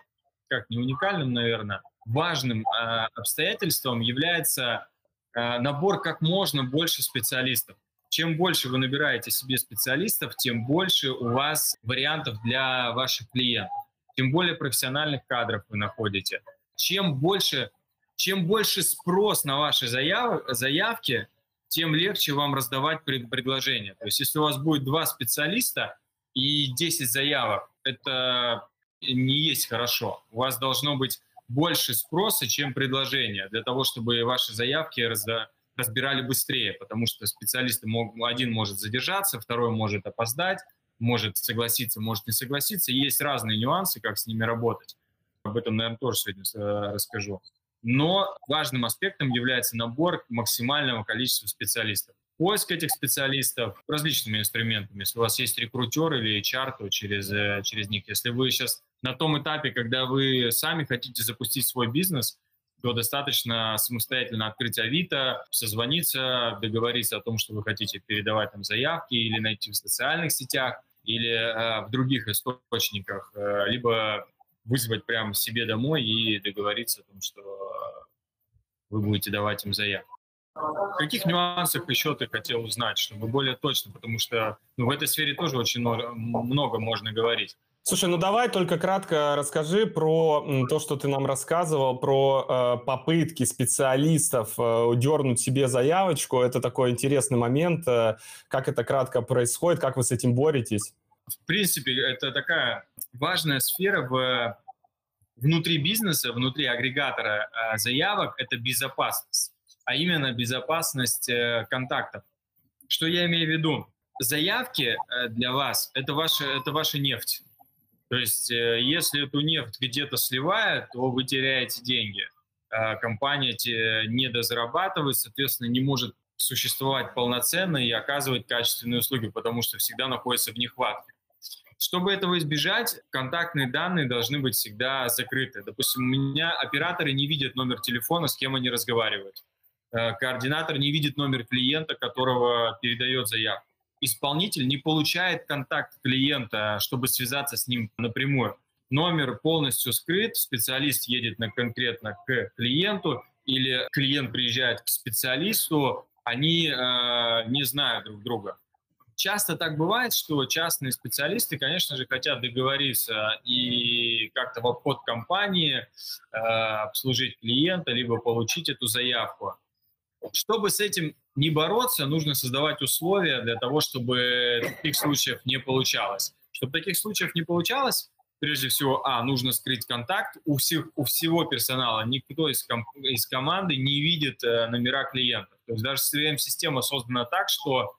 как не уникальным, наверное, важным э, обстоятельством является э, набор как можно больше специалистов. Чем больше вы набираете себе специалистов, тем больше у вас вариантов для ваших клиентов, тем более профессиональных кадров вы находите. Чем больше, чем больше спрос на ваши заяв, заявки, тем легче вам раздавать пред, предложения. То есть если у вас будет два специалиста и 10 заявок, это не есть хорошо. У вас должно быть больше спроса, чем предложения, для того, чтобы ваши заявки разда, разбирали быстрее, потому что специалисты мог, один может задержаться, второй может опоздать, может согласиться, может не согласиться. Есть разные нюансы, как с ними работать. Об этом, наверное, тоже сегодня э, расскажу. Но важным аспектом является набор максимального количества специалистов поиск этих специалистов различными инструментами. Если у вас есть рекрутер или HR, то через, э, через них. Если вы сейчас на том этапе, когда вы сами хотите запустить свой бизнес, то достаточно самостоятельно открыть Авито, созвониться, договориться о том, что вы хотите передавать там заявки или найти в социальных сетях, или э, в других источниках, э, либо вызвать прямо себе домой и договориться о том, что вы будете давать им заявку. В каких нюансах еще ты хотел узнать, чтобы более точно, потому что ну, в этой сфере тоже очень много, много можно говорить. Слушай, ну давай только кратко расскажи про то, что ты нам рассказывал, про э, попытки специалистов э, дернуть себе заявочку. Это такой интересный момент. Э, как это кратко происходит, как вы с этим боретесь? В принципе, это такая важная сфера в, внутри бизнеса, внутри агрегатора э, заявок – это безопасность а именно безопасность э, контактов. Что я имею в виду? Заявки э, для вас это ваша, это ваша нефть. То есть, э, если эту нефть где-то сливает, то вы теряете деньги. А компания не дозарабатывает, соответственно, не может существовать полноценно и оказывать качественные услуги, потому что всегда находится в нехватке. Чтобы этого избежать, контактные данные должны быть всегда закрыты. Допустим, у меня операторы не видят номер телефона, с кем они разговаривают. Э, координатор не видит номер клиента, которого передает заявку. Исполнитель не получает контакт клиента, чтобы связаться с ним напрямую. Номер полностью скрыт, специалист едет на, конкретно к клиенту или клиент приезжает к специалисту, они э, не знают друг друга. Часто так бывает, что частные специалисты, конечно же, хотят договориться и как-то в обход компании э, обслужить клиента, либо получить эту заявку. Чтобы с этим не бороться, нужно создавать условия для того, чтобы таких случаев не получалось. Чтобы таких случаев не получалось, прежде всего, а, нужно скрыть контакт. У, всех, у всего персонала никто из, ком, из команды не видит э, номера клиентов. То есть даже CRM-система создана так, что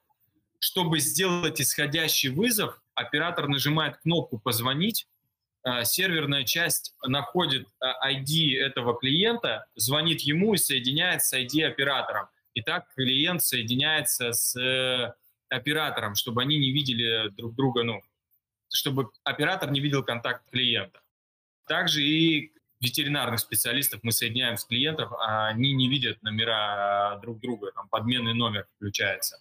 чтобы сделать исходящий вызов, оператор нажимает кнопку «Позвонить», Э, серверная часть находит ID э, этого клиента, звонит ему и соединяет с ID оператором. И так клиент соединяется с э, оператором, чтобы они не видели друг друга, ну, чтобы оператор не видел контакт клиента. Также и ветеринарных специалистов мы соединяем с клиентов, а они не видят номера друг друга, там подменный номер включается.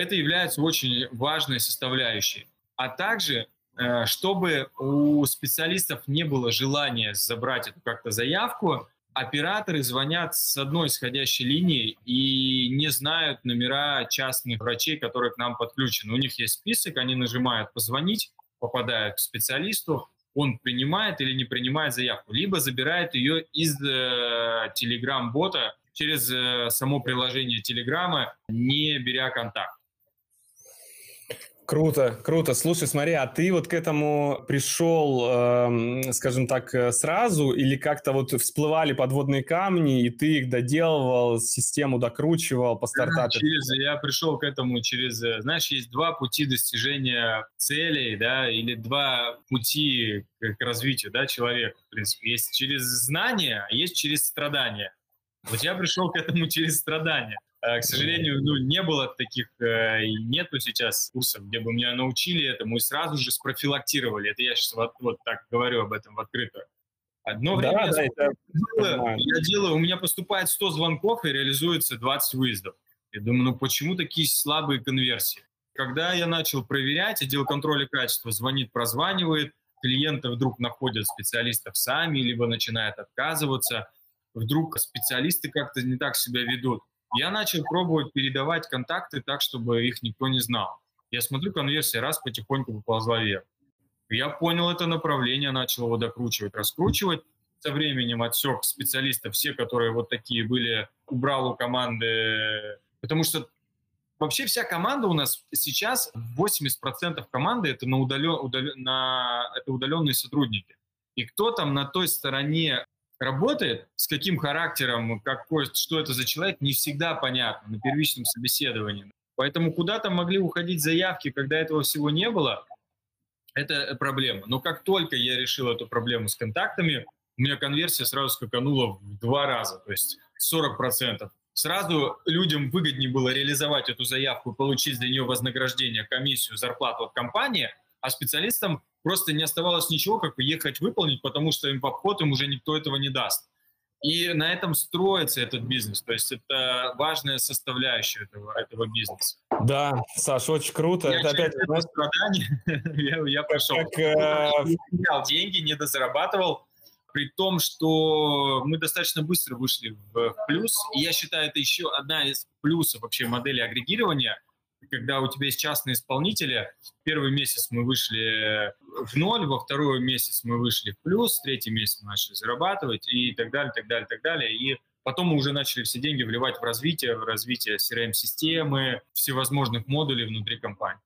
Это является очень важной составляющей. А также, э, чтобы у специалистов не было желания забрать эту как-то заявку, операторы звонят с одной исходящей линии и не знают номера частных врачей, которые к нам подключены. У них есть список, они нажимают «позвонить», попадают к специалисту, он принимает или не принимает заявку, либо забирает ее из э, Telegram-бота через э, само приложение Телеграма, не беря контакт. Круто, круто. Слушай, смотри, а ты вот к этому пришел, э, скажем так, э, сразу или как-то вот всплывали подводные камни, и ты их доделывал, систему докручивал по стартапу? Через, я пришел к этому через, э, знаешь, есть два пути достижения целей, да, или два пути к развитию, да, человека, в принципе. Есть через знания, а есть через страдания. Вот я пришел к этому через страдания. Э, к сожалению, ну, не было таких, э, и нету сейчас курсов, где бы меня научили этому и сразу же спрофилактировали. Это я сейчас вот, вот так говорю об этом в открытую. Одно да, время да, это... делаю, я делаю, у меня поступает 100 звонков и реализуется 20 выездов. Я думаю, ну почему такие слабые конверсии? Когда я начал проверять, отдел контроля качества звонит, прозванивает, клиенты вдруг находят специалистов сами, либо начинают отказываться, вдруг специалисты как-то не так себя ведут я начал пробовать передавать контакты так, чтобы их никто не знал. Я смотрю, конверсия раз потихоньку поползла вверх. Я понял это направление, начал его докручивать, раскручивать. Со временем отсек специалистов, все, которые вот такие были, убрал у команды. Потому что вообще вся команда у нас сейчас, 80% команды это, на удален, удален, на, это удаленные сотрудники. И кто там на той стороне работает, с каким характером, какой, что это за человек, не всегда понятно на первичном собеседовании. Поэтому куда-то могли уходить заявки, когда этого всего не было, это проблема. Но как только я решил эту проблему с контактами, у меня конверсия сразу скаканула в два раза, то есть 40%. Сразу людям выгоднее было реализовать эту заявку, получить для нее вознаграждение, комиссию, зарплату от компании, а специалистам просто не оставалось ничего, как ехать выполнить, потому что им в обход им уже никто этого не даст. И на этом строится этот бизнес. То есть это важная составляющая этого, этого бизнеса. Да, Саш, очень круто. Я это опять это страдание. я, я пошел. Как, э... деньги, не дозарабатывал. При том, что мы достаточно быстро вышли в плюс. И я считаю, это еще одна из плюсов вообще модели агрегирования – когда у тебя есть частные исполнители, первый месяц мы вышли в ноль, во второй месяц мы вышли в плюс, третий месяц мы начали зарабатывать и так далее, так далее, так далее. И потом мы уже начали все деньги вливать в развитие, в развитие CRM-системы, всевозможных модулей внутри компании.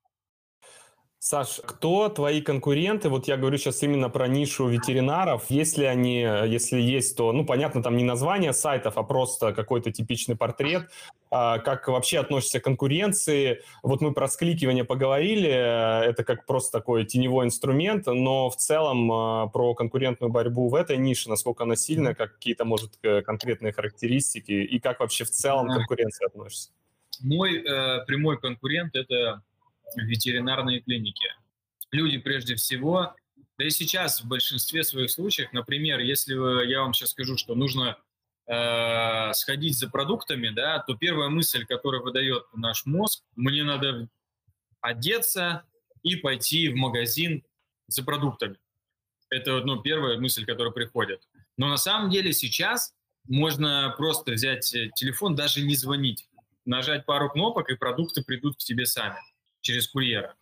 Саш, кто твои конкуренты? Вот я говорю сейчас именно про нишу ветеринаров. Если они, если есть, то, ну, понятно, там не название сайтов, а просто какой-то типичный портрет. А как вообще относишься к конкуренции? Вот мы про скликивание поговорили, это как просто такой теневой инструмент, но в целом а, про конкурентную борьбу в этой нише, насколько она сильная, как какие-то, может, конкретные характеристики, и как вообще в целом к конкуренции относишься? Мой э, прямой конкурент – это ветеринарные клиники. Люди прежде всего, да и сейчас в большинстве своих случаев, например, если я вам сейчас скажу, что нужно э, сходить за продуктами, да, то первая мысль, которая выдает наш мозг, мне надо одеться и пойти в магазин за продуктами. Это ну, первая мысль, которая приходит. Но на самом деле сейчас можно просто взять телефон, даже не звонить, нажать пару кнопок, и продукты придут к тебе сами через курьера.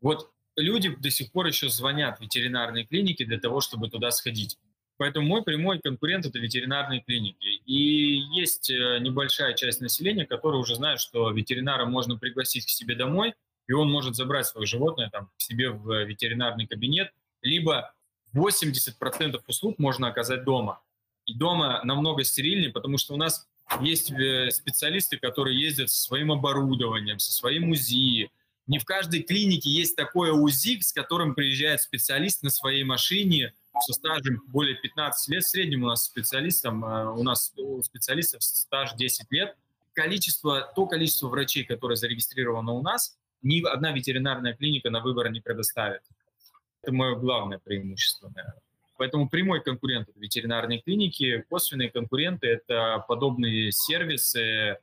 Вот люди до сих пор еще звонят в ветеринарные клиники для того, чтобы туда сходить. Поэтому мой прямой конкурент – это ветеринарные клиники. И есть э, небольшая часть населения, которая уже знает, что ветеринара можно пригласить к себе домой, и он может забрать свое животное там, к себе в ветеринарный кабинет, либо 80% услуг можно оказать дома. И дома намного стерильнее, потому что у нас есть э, специалисты, которые ездят со своим оборудованием, со своим УЗИ. Не в каждой клинике есть такое УЗИ, с которым приезжает специалист на своей машине со стажем более 15 лет. В среднем у нас специалистам, э, у нас у специалистов стаж 10 лет. Количество, то количество врачей, которое зарегистрировано у нас, ни одна ветеринарная клиника на выбор не предоставит. Это мое главное преимущество, наверное. Поэтому прямой конкурент – это ветеринарные клиники, косвенные конкуренты – это подобные сервисы,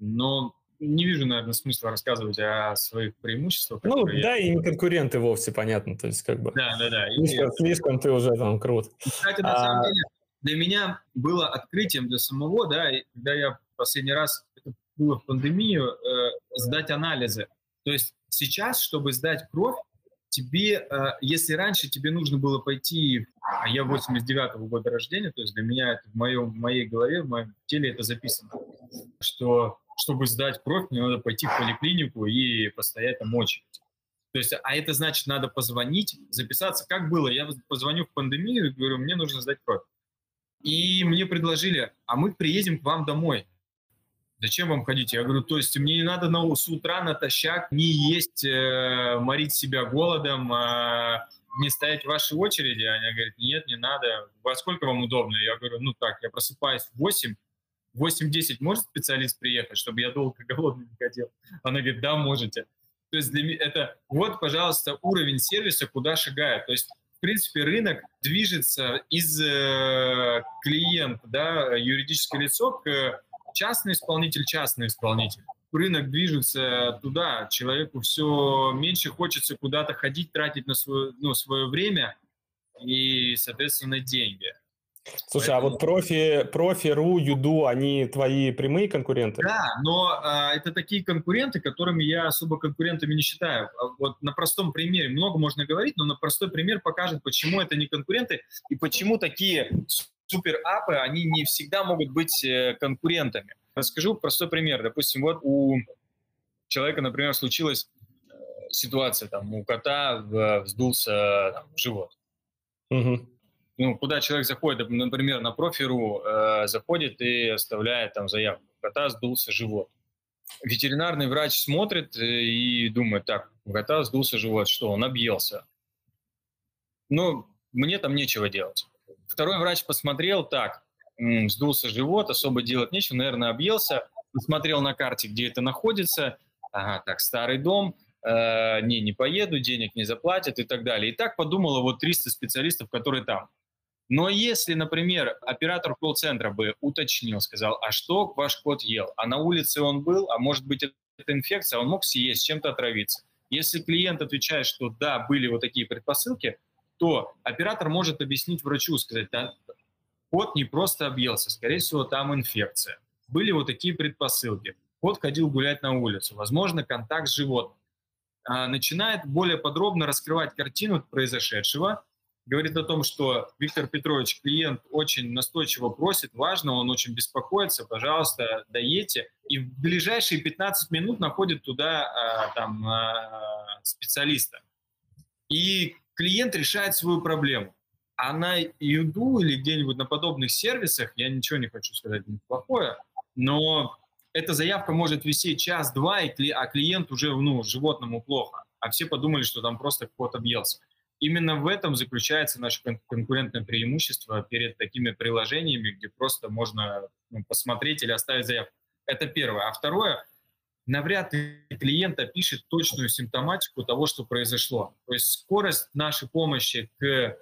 но не вижу, наверное, смысла рассказывать о своих преимуществах. Ну, да, и не конкуренты вовсе, понятно, то есть как бы... Да, да, да. Слишком, и... слишком ты уже там крут. Кстати, на а... самом деле, для меня было открытием для самого, да, когда я последний раз, это было в пандемию, э, сдать анализы. То есть сейчас, чтобы сдать кровь, тебе, э, если раньше тебе нужно было пойти, а я 89-го года рождения, то есть для меня это в, моем, в моей голове, в моем теле это записано, что чтобы сдать кровь, мне надо пойти в поликлинику и постоять там очередь. То есть, а это значит, надо позвонить, записаться. Как было? Я позвоню в пандемию и говорю, мне нужно сдать кровь. И мне предложили, а мы приедем к вам домой. Зачем вам ходить? Я говорю, то есть мне не надо на, с утра натощак не есть, э, морить себя голодом, э, не стоять в вашей очереди. Они говорят, нет, не надо. Во сколько вам удобно? Я говорю, ну так, я просыпаюсь в 8, 8-10 может специалист приехать, чтобы я долго голодный не ходил? Она говорит, да, можете. То есть для меня это вот, пожалуйста, уровень сервиса, куда шагает. То есть, в принципе, рынок движется из э, клиента, да, юридическое лицо к частный исполнитель, частный исполнитель. Рынок движется туда, человеку все меньше хочется куда-то ходить, тратить на свое, ну, свое время и, соответственно, деньги. Слушай, Поэтому... а вот профи, профи, РУ, Юду, они твои прямые конкуренты? Да, но а, это такие конкуренты, которыми я особо конкурентами не считаю. А вот на простом примере, много можно говорить, но на простой пример покажет, почему это не конкуренты и почему такие супер-апы, они не всегда могут быть э, конкурентами. Расскажу простой пример. Допустим, вот у человека, например, случилась э, ситуация, там, у кота вздулся там, живот. Угу ну, куда человек заходит, например, на профиру, э, заходит и оставляет там заявку. Кота сдулся живот. Ветеринарный врач смотрит э, и думает, так, у кота сдулся живот, что он объелся. Ну, мне там нечего делать. Второй врач посмотрел, так, сдулся живот, особо делать нечего, наверное, объелся. Посмотрел на карте, где это находится. Ага, так, старый дом, э, не, не поеду, денег не заплатят и так далее. И так подумало вот 300 специалистов, которые там. Но если, например, оператор колл-центра бы уточнил, сказал, а что ваш кот ел, а на улице он был, а может быть это инфекция, он мог съесть, чем-то отравиться. Если клиент отвечает, что да, были вот такие предпосылки, то оператор может объяснить врачу, сказать, да, кот не просто объелся, скорее всего, там инфекция. Были вот такие предпосылки. Кот ходил гулять на улицу, возможно, контакт с животным. А, начинает более подробно раскрывать картину произошедшего, говорит о том, что Виктор Петрович, клиент очень настойчиво просит, важно, он очень беспокоится, пожалуйста, доедьте. И в ближайшие 15 минут находит туда а, там, а, специалиста. И клиент решает свою проблему. А на Юду или где-нибудь на подобных сервисах, я ничего не хочу сказать плохое, но эта заявка может висеть час-два, а клиент уже, ну, животному плохо. А все подумали, что там просто кот объелся. Именно в этом заключается наше конкурентное преимущество перед такими приложениями, где просто можно ну, посмотреть или оставить заявку. Это первое. А второе, навряд ли клиент опишет точную симптоматику того, что произошло. То есть скорость нашей помощи к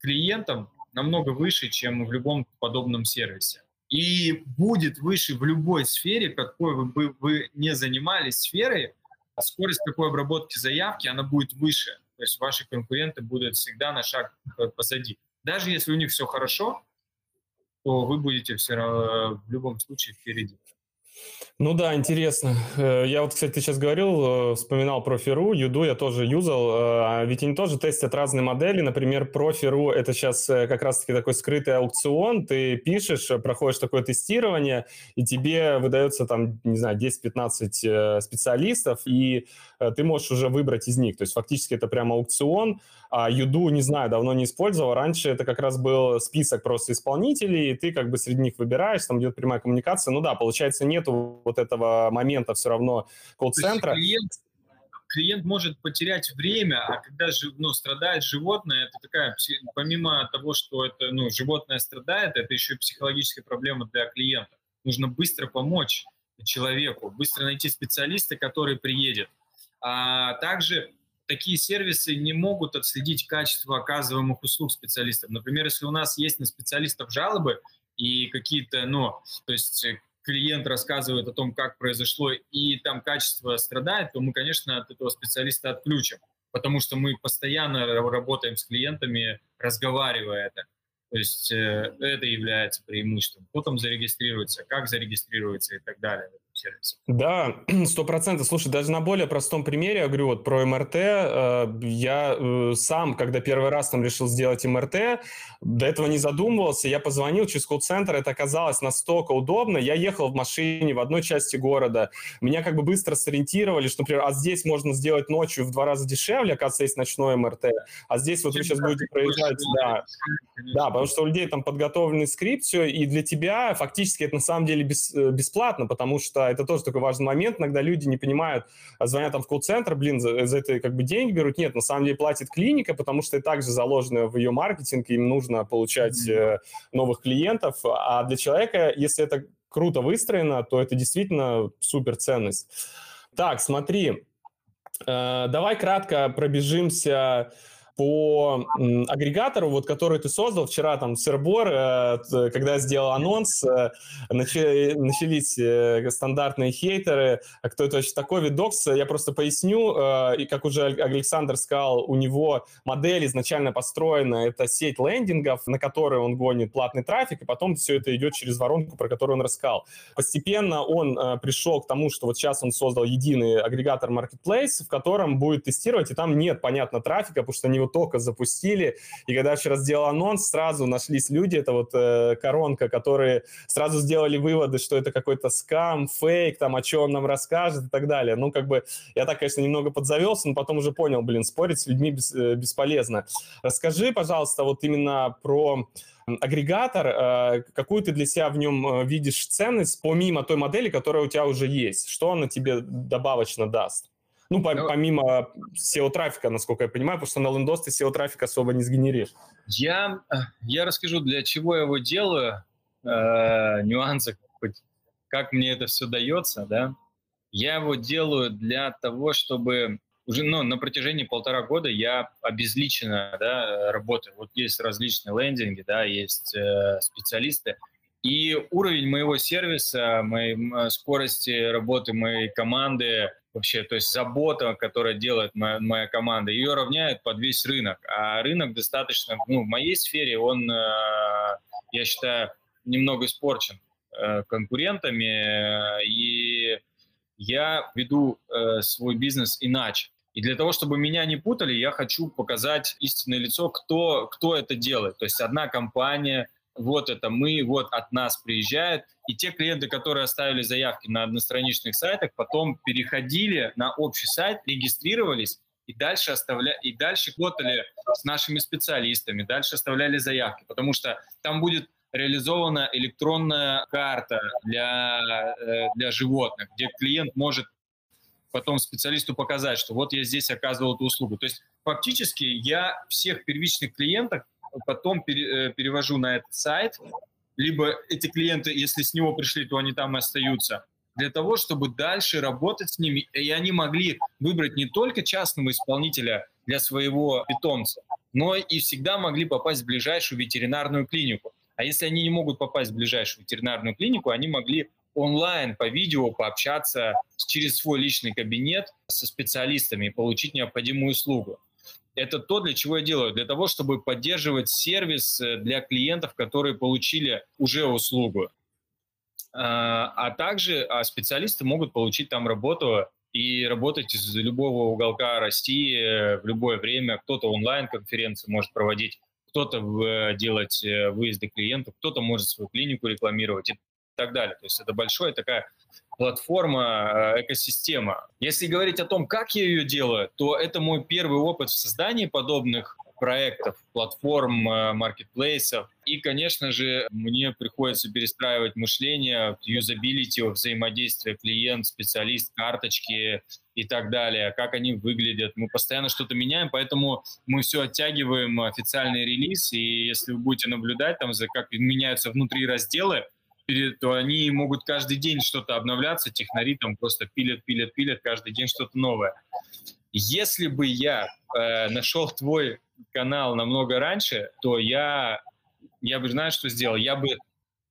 клиентам намного выше, чем в любом подобном сервисе. И будет выше в любой сфере, какой бы вы не занимались сферой, скорость такой обработки заявки, она будет выше. То есть ваши конкуренты будут всегда на шаг позади. Даже если у них все хорошо, то вы будете все равно в любом случае впереди. Ну да, интересно. Э, я вот, кстати, ты сейчас говорил, э, вспоминал Профи.ру, Юду я тоже юзал, э, а ведь они тоже тестят разные модели. Например, Профи.ру — это сейчас как раз-таки такой скрытый аукцион. Ты пишешь, проходишь такое тестирование, и тебе выдается там, не знаю, 10-15 специалистов, и ты можешь уже выбрать из них. То есть фактически это прямо аукцион, а Юду, не знаю, давно не использовал. Раньше это как раз был список просто исполнителей, и ты как бы среди них выбираешь, там идет прямая коммуникация. Ну да, получается, нету вот этого момента все равно колл-центра. Клиент, клиент может потерять время, а когда ну, страдает животное, это такая, помимо того, что это, ну, животное страдает, это еще и психологическая проблема для клиента. Нужно быстро помочь человеку, быстро найти специалиста, который приедет. А также такие сервисы не могут отследить качество оказываемых услуг специалистов. Например, если у нас есть на специалистов жалобы и какие-то, ну, то есть клиент рассказывает о том, как произошло, и там качество страдает, то мы, конечно, от этого специалиста отключим, потому что мы постоянно работаем с клиентами, разговаривая это. То есть э, это является преимуществом. Кто там зарегистрируется, как зарегистрируется и так далее сервисе. Да, сто процентов. Слушай, даже на более простом примере, я говорю, вот про МРТ, э, я э, сам, когда первый раз там решил сделать МРТ, до этого не задумывался, я позвонил через колл-центр, это оказалось настолько удобно, я ехал в машине в одной части города, меня как бы быстро сориентировали, что, например, а здесь можно сделать ночью в два раза дешевле, оказывается, есть ночной МРТ, а здесь вот вы сейчас будете проезжать, да, да, потому что у людей там подготовленный скрипт, все, и для тебя фактически это на самом деле э, бесплатно, потому что это тоже такой важный момент. Иногда люди не понимают, а звонят там в колл-центр, блин, за, за это как бы деньги берут. Нет, на самом деле платит клиника, потому что и также заложено в ее маркетинг, им нужно получать э, новых клиентов. А для человека, если это круто выстроено, то это действительно супер ценность. Так, смотри, э, давай кратко пробежимся по агрегатору, вот, который ты создал вчера, там, Сырбор, э, когда сделал анонс, э, начались э, стандартные хейтеры, а кто это вообще такой, Видокс, я просто поясню, и как уже Александр сказал, у него модель изначально построена, это сеть лендингов, на которой он гонит платный трафик, и потом все это идет через воронку, про которую он рассказал. Постепенно он пришел к тому, что вот сейчас он создал единый агрегатор Marketplace, в котором будет тестировать, и там нет, понятно, трафика, потому что они его только запустили, и когда вчера сделал анонс, сразу нашлись люди, это вот э, коронка, которые сразу сделали выводы, что это какой-то скам, фейк, там, о чем он нам расскажет и так далее. Ну, как бы, я так, конечно, немного подзавелся, но потом уже понял, блин, спорить с людьми бес, э, бесполезно. Расскажи, пожалуйста, вот именно про агрегатор, э, какую ты для себя в нем э, видишь ценность, помимо той модели, которая у тебя уже есть? Что она тебе добавочно даст? Ну, по, ну, помимо SEO-трафика, насколько я понимаю, потому что на лендос ты SEO-трафик особо не сгенеришь. Я, я расскажу, для чего я его делаю, э, нюансы, как мне это все дается, да. Я его делаю для того, чтобы уже ну, на протяжении полтора года я обезличенно да, работаю. Вот есть различные лендинги, да, есть э, специалисты. И уровень моего сервиса, моей скорости работы моей команды, вообще, то есть забота, которая делает моя, моя команда, ее равняют под весь рынок. А рынок достаточно, ну, в моей сфере он, э, я считаю, немного испорчен э, конкурентами, и я веду э, свой бизнес иначе. И для того, чтобы меня не путали, я хочу показать истинное лицо, кто, кто это делает. То есть одна компания – вот это мы, вот от нас приезжают. И те клиенты, которые оставили заявки на одностраничных сайтах, потом переходили на общий сайт, регистрировались и дальше оставля... и дальше работали с нашими специалистами, дальше оставляли заявки, потому что там будет реализована электронная карта для, э, для животных, где клиент может потом специалисту показать, что вот я здесь оказывал эту услугу. То есть фактически я всех первичных клиентов потом э, перевожу на этот сайт, либо эти клиенты, если с него пришли, то они там и остаются, для того, чтобы дальше работать с ними, и они могли выбрать не только частного исполнителя для своего питомца, но и всегда могли попасть в ближайшую ветеринарную клинику. А если они не могут попасть в ближайшую ветеринарную клинику, они могли онлайн по видео пообщаться через свой личный кабинет со специалистами и получить необходимую услугу это то, для чего я делаю, для того, чтобы поддерживать сервис э, для клиентов, которые получили уже услугу. А, а также а специалисты могут получить там работу и работать из любого уголка России э, в любое время. Кто-то онлайн-конференции может проводить, кто-то э, делать выезды клиентов, кто-то может свою клинику рекламировать и так далее. То есть это большая такая платформа, э, экосистема. Если говорить о том, как я ее делаю, то это мой первый опыт в создании подобных проектов, платформ, э, маркетплейсов. И, конечно же, мне приходится перестраивать мышление, юзабилити, взаимодействие клиент, специалист, карточки и так далее, как они выглядят. Мы постоянно что-то меняем, поэтому мы все оттягиваем официальный релиз, и если вы будете наблюдать, там, за как меняются внутри разделы, то они могут каждый день что-то обновляться, технари там просто пилят, пилят, пилят, каждый день что-то новое. Если бы я э, нашел твой канал намного раньше, то я, я бы, знаешь, что сделал? Я бы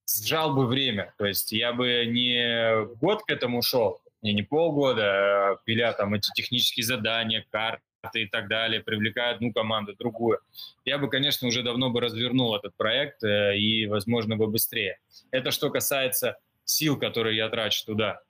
сжал бы время. То есть я бы не год к этому шел, не, не полгода, а пиля там эти технические задания, карты и так далее, привлекая одну команду, другую. Я бы, конечно, уже давно бы развернул этот проект э, и, возможно, бы быстрее. Это что касается сил, которые я трачу туда.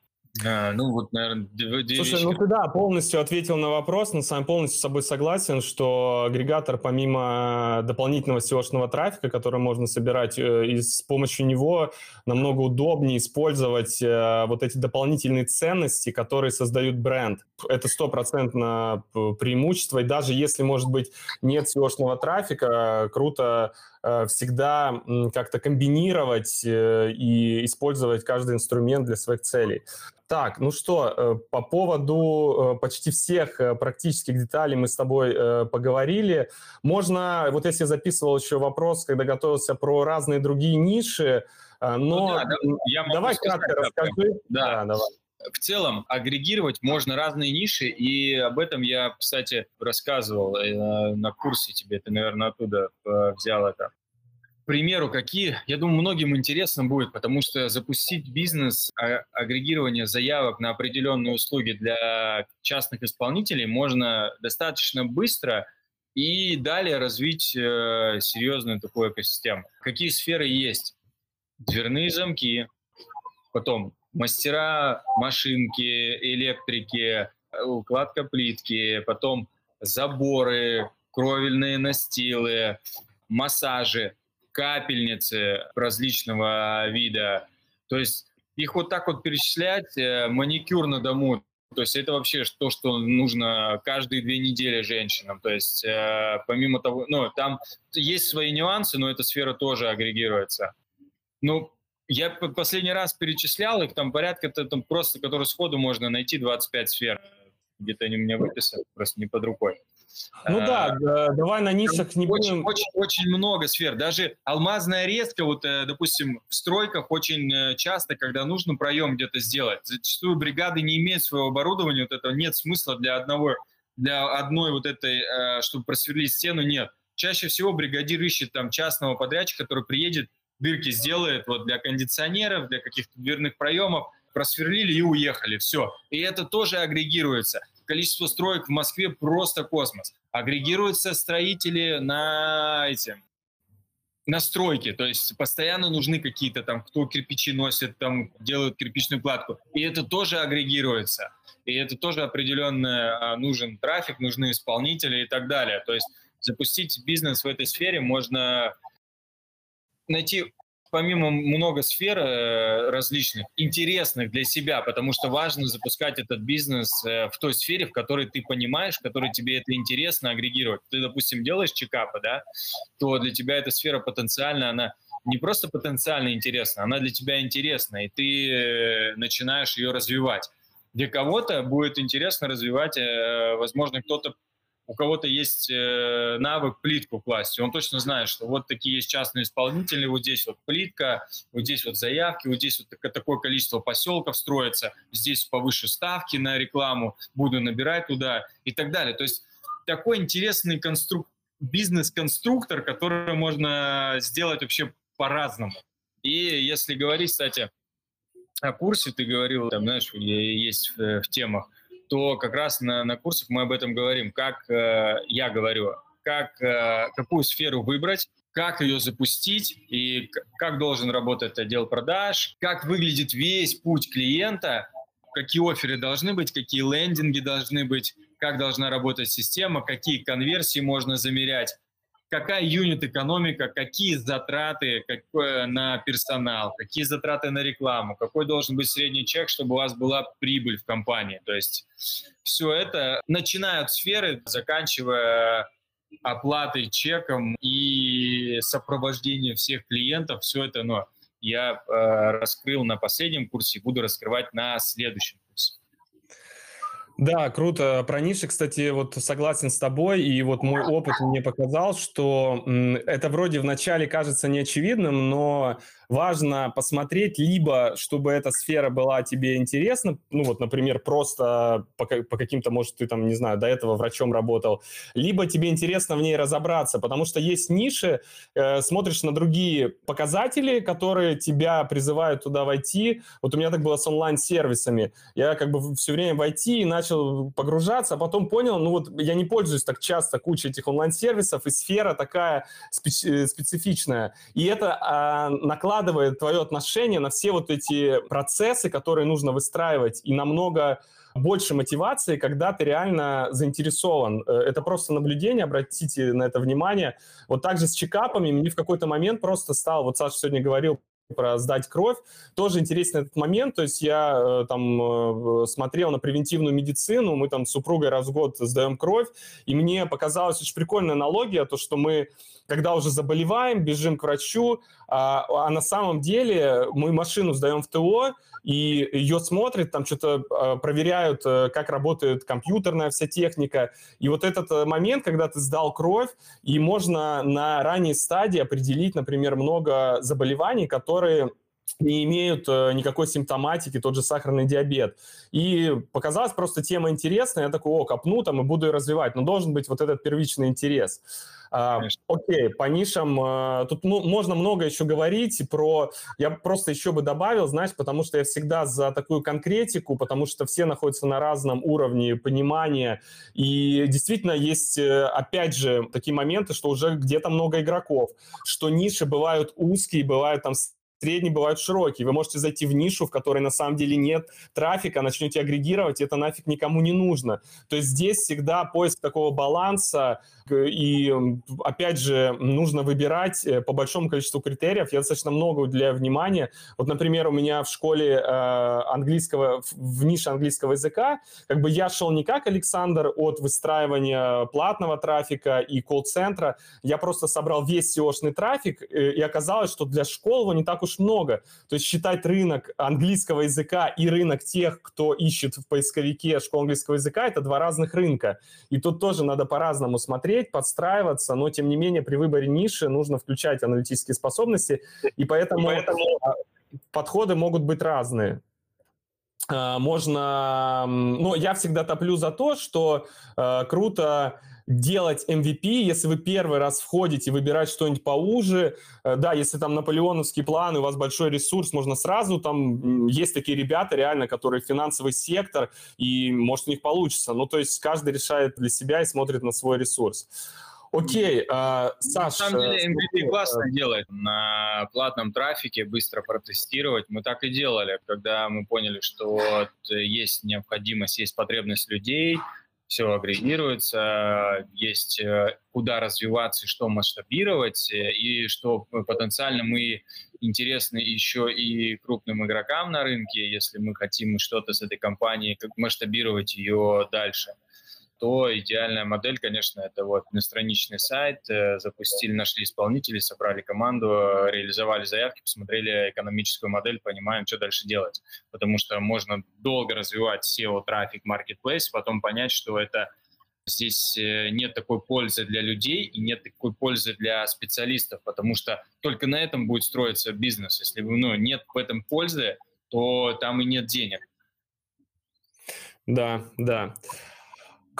А, ну, вот, наверное, две Слушай, вещи. ну ты да, полностью ответил на вопрос, но сам полностью с собой согласен, что агрегатор, помимо дополнительного SEO-шного трафика, который можно собирать, э, и с помощью него намного удобнее использовать э, вот эти дополнительные ценности, которые создают бренд. Это стопроцентно преимущество, и даже если, может быть, нет SEO-шного трафика, круто Э, всегда как-то комбинировать э, и использовать каждый инструмент для своих целей. Так, ну что, э, по поводу почти всех практических деталей мы с тобой поговорили. Можно, вот если записывал еще вопрос, когда готовился про разные другие ниши, но ну, да, да, я давай сказать, кратко расскажи. Да, да давай в целом агрегировать можно разные ниши, и об этом я, кстати, рассказывал э, на курсе тебе, ты, наверное, оттуда э, взял это. К примеру, какие, я думаю, многим интересно будет, потому что запустить бизнес а, агрегирования заявок на определенные услуги для частных исполнителей можно достаточно быстро и далее развить э, серьезную такую экосистему. Какие сферы есть? Дверные замки, потом мастера машинки, электрики, укладка плитки, потом заборы, кровельные настилы, массажи, капельницы различного вида. То есть их вот так вот перечислять, э, маникюр на дому, то есть это вообще то, что нужно каждые две недели женщинам. То есть э, помимо того, ну, там есть свои нюансы, но эта сфера тоже агрегируется. Ну, я последний раз перечислял их, там порядка, там просто, которые сходу можно найти, 25 сфер. Где-то они у меня выписаны, просто не под рукой. Ну да, а, давай на нишах не очень, будем... Очень, очень много сфер. Даже алмазная резка, вот, э, допустим, в стройках очень э, часто, когда нужно проем где-то сделать, зачастую бригады не имеют своего оборудования, вот этого нет смысла для одного, для одной вот этой, э, чтобы просверлить стену, нет. Чаще всего бригадир ищет там частного подрядчика, который приедет, дырки сделает вот для кондиционеров, для каких-то дверных проемов, просверлили и уехали, все. И это тоже агрегируется. Количество строек в Москве просто космос. Агрегируются строители на эти, на стройке, то есть постоянно нужны какие-то там, кто кирпичи носит, там делают кирпичную кладку, и это тоже агрегируется, и это тоже определенно а, нужен трафик, нужны исполнители и так далее. То есть запустить бизнес в этой сфере можно найти помимо много сфер э, различных, интересных для себя, потому что важно запускать этот бизнес э, в той сфере, в которой ты понимаешь, в которой тебе это интересно агрегировать. Ты, допустим, делаешь чекапы, да, то для тебя эта сфера потенциально, она не просто потенциально интересна, она для тебя интересна, и ты э, начинаешь ее развивать. Для кого-то будет интересно развивать, возможно, кто-то у кого-то есть э, навык плитку класть, он точно знает, что вот такие есть частные исполнители, вот здесь вот плитка, вот здесь вот заявки, вот здесь вот такое количество поселков строится, здесь повыше ставки на рекламу, буду набирать туда и так далее. То есть такой интересный конструк... бизнес-конструктор, который можно сделать вообще по-разному. И если говорить, кстати, о курсе, ты говорил, там, знаешь, есть в, в темах – то как раз на, на курсах мы об этом говорим. Как э, я говорю, как, э, какую сферу выбрать, как ее запустить и как должен работать отдел продаж, как выглядит весь путь клиента, какие оферы должны быть, какие лендинги должны быть, как должна работать система, какие конверсии можно замерять, какая юнит-экономика, какие затраты какое на персонал, какие затраты на рекламу, какой должен быть средний чек, чтобы у вас была прибыль в компании. То есть все это, начиная от сферы, заканчивая оплатой чеком и сопровождением всех клиентов, все это но я э, раскрыл на последнем курсе, буду раскрывать на следующем Да, круто. Про ниши, кстати, вот согласен с тобой, и вот мой опыт мне показал, что это вроде вначале кажется неочевидным, но важно посмотреть, либо чтобы эта сфера была тебе интересна, ну вот, например, просто по, по каким-то, может, ты там, не знаю, до этого врачом работал, либо тебе интересно в ней разобраться, потому что есть ниши, э, смотришь на другие показатели, которые тебя призывают туда войти. Вот у меня так было с онлайн-сервисами. Я как бы все время войти и начал погружаться, а потом понял, ну вот я не пользуюсь так часто кучей этих онлайн-сервисов, и сфера такая специ- специфичная. И это а, накладывает накладывает твое отношение на все вот эти процессы, которые нужно выстраивать, и намного больше мотивации, когда ты реально заинтересован. Э, это просто наблюдение, обратите на это внимание. Вот также с чекапами мне в какой-то момент просто стал, вот Саша сегодня говорил про сдать кровь. Тоже интересный этот момент. То есть я э, там э, смотрел на превентивную медицину, мы там с супругой раз в год сдаем кровь, и мне показалась очень прикольная аналогия, то, что мы когда уже заболеваем, бежим к врачу, а, а на самом деле мы машину сдаем в ТО, и ее смотрят, там что-то а, проверяют, э, как работает компьютерная вся техника. И вот этот момент, когда ты сдал кровь, и можно на ранней стадии определить, например, много заболеваний, которые не имеют э, никакой симптоматики, тот же сахарный диабет. И показалась просто тема интересная, я такой, о, копну там и буду ее развивать, но должен быть вот этот первичный интерес. А, окей, по нишам а, тут ну, можно много еще говорить про... Я просто еще бы добавил, знаешь, потому что я всегда за такую конкретику, потому что все находятся на разном уровне понимания, и действительно есть, э, опять же, такие моменты, что уже где-то много игроков, что ниши бывают узкие, бывают там средние бывают широкие. Вы можете зайти в нишу, в которой на самом деле нет трафика, начнете агрегировать, это нафиг никому не нужно. То есть здесь всегда поиск такого баланса, и опять же нужно выбирать э, по большому количеству критериев. Я достаточно много уделяю внимания. Вот, например, у меня в школе э, английского, в нише английского языка, как бы я шел не как Александр от выстраивания платного трафика и колл-центра, я просто собрал весь SEO-шный трафик, э, и оказалось, что для школ его не так уж много. То есть считать рынок английского языка и рынок тех, кто ищет в поисковике школу английского языка, это два разных рынка. И тут тоже надо по-разному смотреть, подстраиваться, но тем не менее при выборе ниши нужно включать аналитические способности, и поэтому, и поэтому... подходы могут быть разные. А, можно... Ну, я всегда топлю за то, что э, круто делать MVP, если вы первый раз входите, выбирать что-нибудь поуже. Э, да, если там наполеоновский план, и у вас большой ресурс, можно сразу, там есть такие ребята реально, которые финансовый сектор, и может у них получится. Ну, то есть каждый решает для себя и смотрит на свой ресурс. Окей, а, Саш... На самом деле MVP классно делает на платном трафике, быстро протестировать. Мы так и делали, когда мы поняли, что есть необходимость, есть потребность людей, все агрегируется, есть э, куда развиваться и что масштабировать, э, и что потенциально мы интересны еще и крупным игрокам на рынке, если мы хотим что-то с этой компанией, как масштабировать ее дальше то идеальная модель, конечно, это вот страничный сайт, э, запустили, нашли исполнителей, собрали команду, реализовали заявки, посмотрели экономическую модель, понимаем, что дальше делать. Потому что можно долго развивать SEO-трафик, marketplace, потом понять, что это здесь э, нет такой пользы для людей и нет такой пользы для специалистов, потому что только на этом будет строиться бизнес. Если ну, нет в этом пользы, то там и нет денег. Да, да.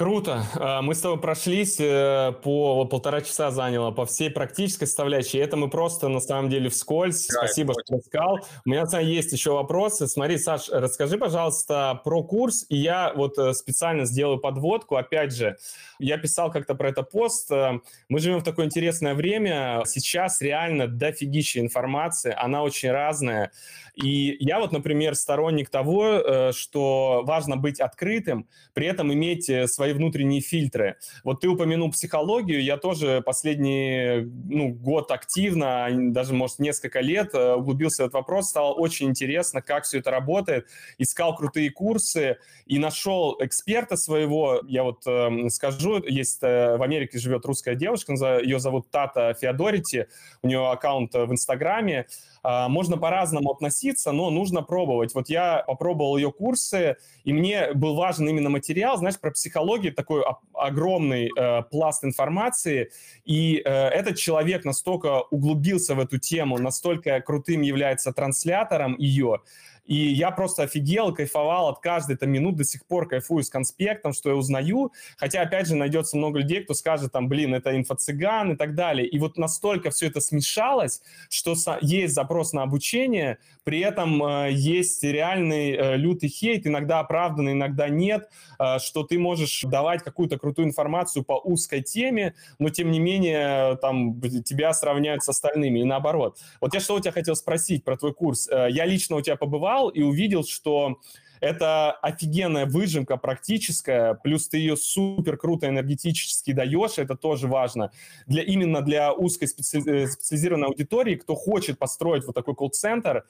Круто. А, мы с тобой прошлись э, по полтора часа заняло по всей практической составляющей. Это мы просто на самом деле вскользь. Да, Спасибо, что рассказал. У меня на есть еще вопросы. Смотри, Саш, расскажи, пожалуйста, про курс. И я вот э, специально сделаю подводку. Опять же, я писал как-то про это пост. Э, мы живем в такое интересное время. Сейчас реально дофигища информации. Она очень разная. И я вот, например, сторонник того, что важно быть открытым, при этом иметь свое свои внутренние фильтры. Вот ты упомянул психологию, я тоже последний ну, год активно, даже, может, несколько лет э, углубился в этот вопрос, стало очень интересно, как все это работает, искал крутые курсы и нашел эксперта своего, я вот э, скажу, есть э, в Америке живет русская девушка, ее зовут Тата Феодорити, у нее аккаунт в Инстаграме, а, можно по-разному относиться, но нужно пробовать. Вот я попробовал ее курсы, и мне был важен именно материал, знаешь, про психологию, такой огромный э, пласт информации, и э, этот человек настолько углубился в эту тему, настолько крутым является транслятором ее, и я просто офигел, кайфовал от каждой там минут, до сих пор кайфую с конспектом, что я узнаю. Хотя, опять же, найдется много людей, кто скажет там, блин, это инфо-цыган и так далее. И вот настолько все это смешалось, что есть запрос на обучение, при этом э, есть реальный э, лютый хейт, иногда оправданный, иногда нет, э, что ты можешь давать какую-то крутую информацию по узкой теме, но тем не менее там тебя сравняют с остальными и наоборот. Вот я что у тебя хотел спросить про твой курс. Э, я лично у тебя побывал и увидел, что это офигенная выжимка практическая, плюс ты ее супер круто энергетически даешь, это тоже важно. Для, именно для узкой э, специализированной аудитории, кто хочет построить вот такой колл-центр,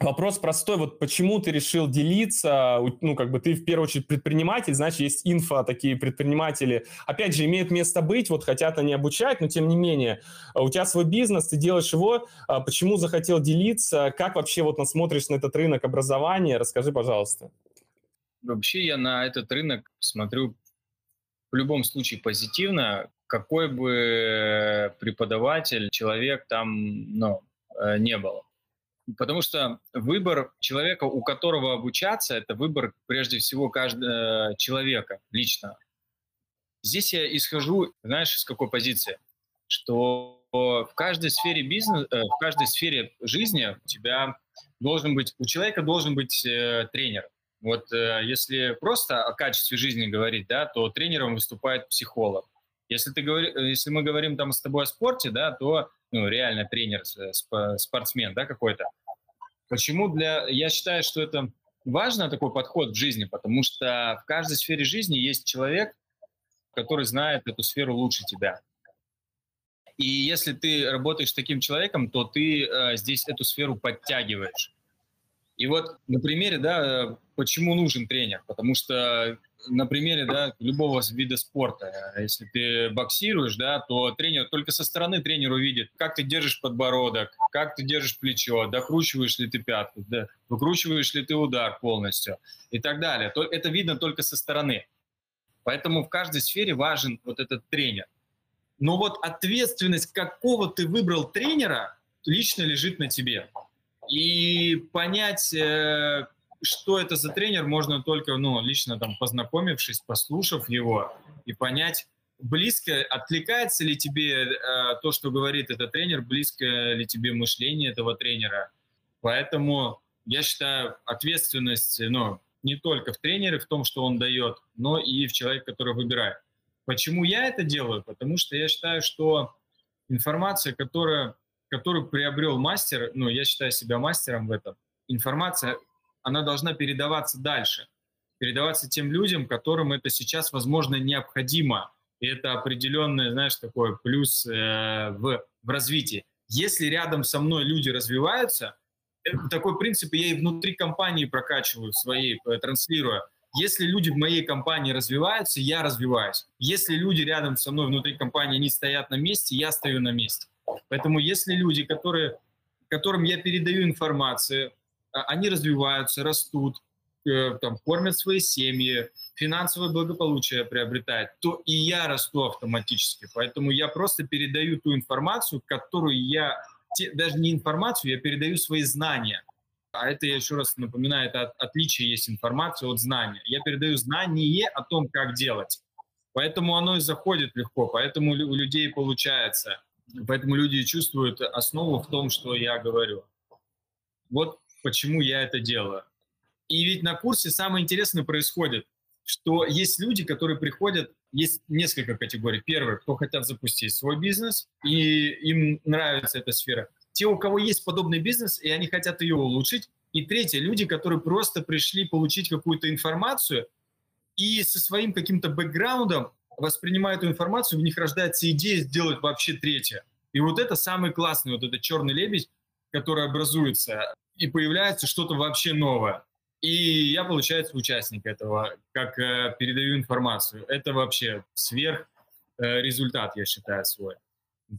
Вопрос простой, вот почему ты решил делиться, ну, как бы ты в первую очередь предприниматель, значит, есть инфо, такие предприниматели, опять же, имеют место быть, вот хотят они обучать, но тем не менее, у тебя свой бизнес, ты делаешь его, а почему захотел делиться, как вообще вот насмотришь на этот рынок образования, расскажи, пожалуйста. Вообще я на этот рынок смотрю в любом случае позитивно, какой бы преподаватель, человек там ну, э, не был. Потому что выбор человека, у которого обучаться, это выбор прежде всего каждого человека лично. Здесь я исхожу, знаешь, с какой позиции? Что в каждой сфере бизнеса, э, в каждой сфере жизни у тебя должен быть, у человека должен быть э, тренер. Вот э, если просто о качестве жизни говорить, да, то тренером выступает психолог. Если, ты говори, э, если мы говорим там с тобой о спорте, да, то ну, реально тренер, э, спортсмен да, какой-то. Почему для... Я считаю, что это важно, такой подход в жизни, потому что в каждой сфере жизни есть человек, который знает эту сферу лучше тебя. И если ты работаешь с таким человеком, то ты э, здесь эту сферу подтягиваешь. И вот на примере, да, почему нужен тренер? Потому что на примере, да, любого вида спорта, если ты боксируешь, да, то тренер только со стороны тренер увидит, как ты держишь подбородок, как ты держишь плечо, докручиваешь ли ты пятку, да, выкручиваешь ли ты удар полностью и так далее. То это видно только со стороны. Поэтому в каждой сфере важен вот этот тренер. Но вот ответственность, какого ты выбрал тренера, лично лежит на тебе. И понять, э, что это за тренер, можно только, ну, лично там познакомившись, послушав его и понять, близко, откликается ли тебе э, то, что говорит этот тренер, близко ли тебе мышление этого тренера. Поэтому я считаю, ответственность, ну, не только в тренере, в том, что он дает, но и в человеке, который выбирает. Почему я это делаю? Потому что я считаю, что информация, которая которую приобрел мастер, ну, я считаю себя мастером в этом, информация, она должна передаваться дальше, передаваться тем людям, которым это сейчас, возможно, необходимо. И это определенный, знаешь, такой плюс э, в, в развитии. Если рядом со мной люди развиваются, это, такой принцип я и внутри компании прокачиваю своей, э, транслирую. Если люди в моей компании развиваются, я развиваюсь. Если люди рядом со мной внутри компании не стоят на месте, я стою на месте. Поэтому если люди, которые, которым я передаю информацию, они развиваются, растут, э, там, кормят свои семьи, финансовое благополучие приобретают, то и я расту автоматически. Поэтому я просто передаю ту информацию, которую я, даже не информацию, я передаю свои знания. А это, я еще раз напоминаю, это отличие есть информации от знания. Я передаю знание о том, как делать. Поэтому оно и заходит легко, поэтому у людей получается. Поэтому люди чувствуют основу в том, что я говорю. Вот почему я это делаю. И ведь на курсе самое интересное происходит, что есть люди, которые приходят, есть несколько категорий. Первый, кто хотят запустить свой бизнес, и им нравится эта сфера. Те, у кого есть подобный бизнес, и они хотят ее улучшить. И третье, люди, которые просто пришли получить какую-то информацию, и со своим каким-то бэкграундом воспринимают эту информацию, у них рождается идея сделать вообще третье. И вот это самый классный, вот этот черный лебедь, который образуется, и появляется что-то вообще новое. И я, получается, участник этого, как э, передаю информацию. Это вообще сверх э, результат, я считаю, свой.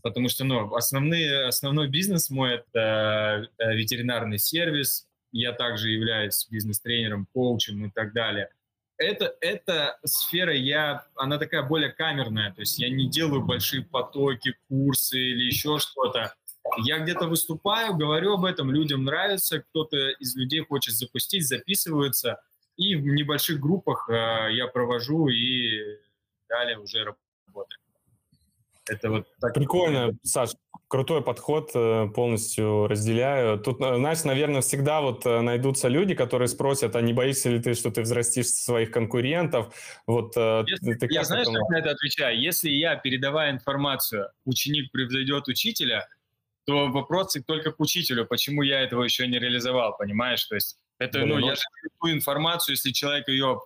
Потому что ну, основные, основной бизнес мой – это э, ветеринарный сервис. Я также являюсь бизнес-тренером, коучем и так далее. Это, эта сфера, я, она такая более камерная, то есть я не делаю большие потоки, курсы или еще что-то. Я где-то выступаю, говорю об этом, людям нравится, кто-то из людей хочет запустить, записываются, и в небольших группах э, я провожу и далее уже работаю. Это вот так. Прикольно, Саш, крутой подход, э, полностью разделяю. Тут, э, знаешь, наверное, всегда вот э, найдутся люди, которые спросят, а не боишься ли ты, что ты взрастишь своих конкурентов? Вот, Если, ты я знаешь, как на это отвечаю? Если я, передавая информацию, ученик превзойдет учителя, то вопросы только к учителю, почему я этого еще не реализовал, понимаешь? То есть это, ну, я же ту информацию, если человек ее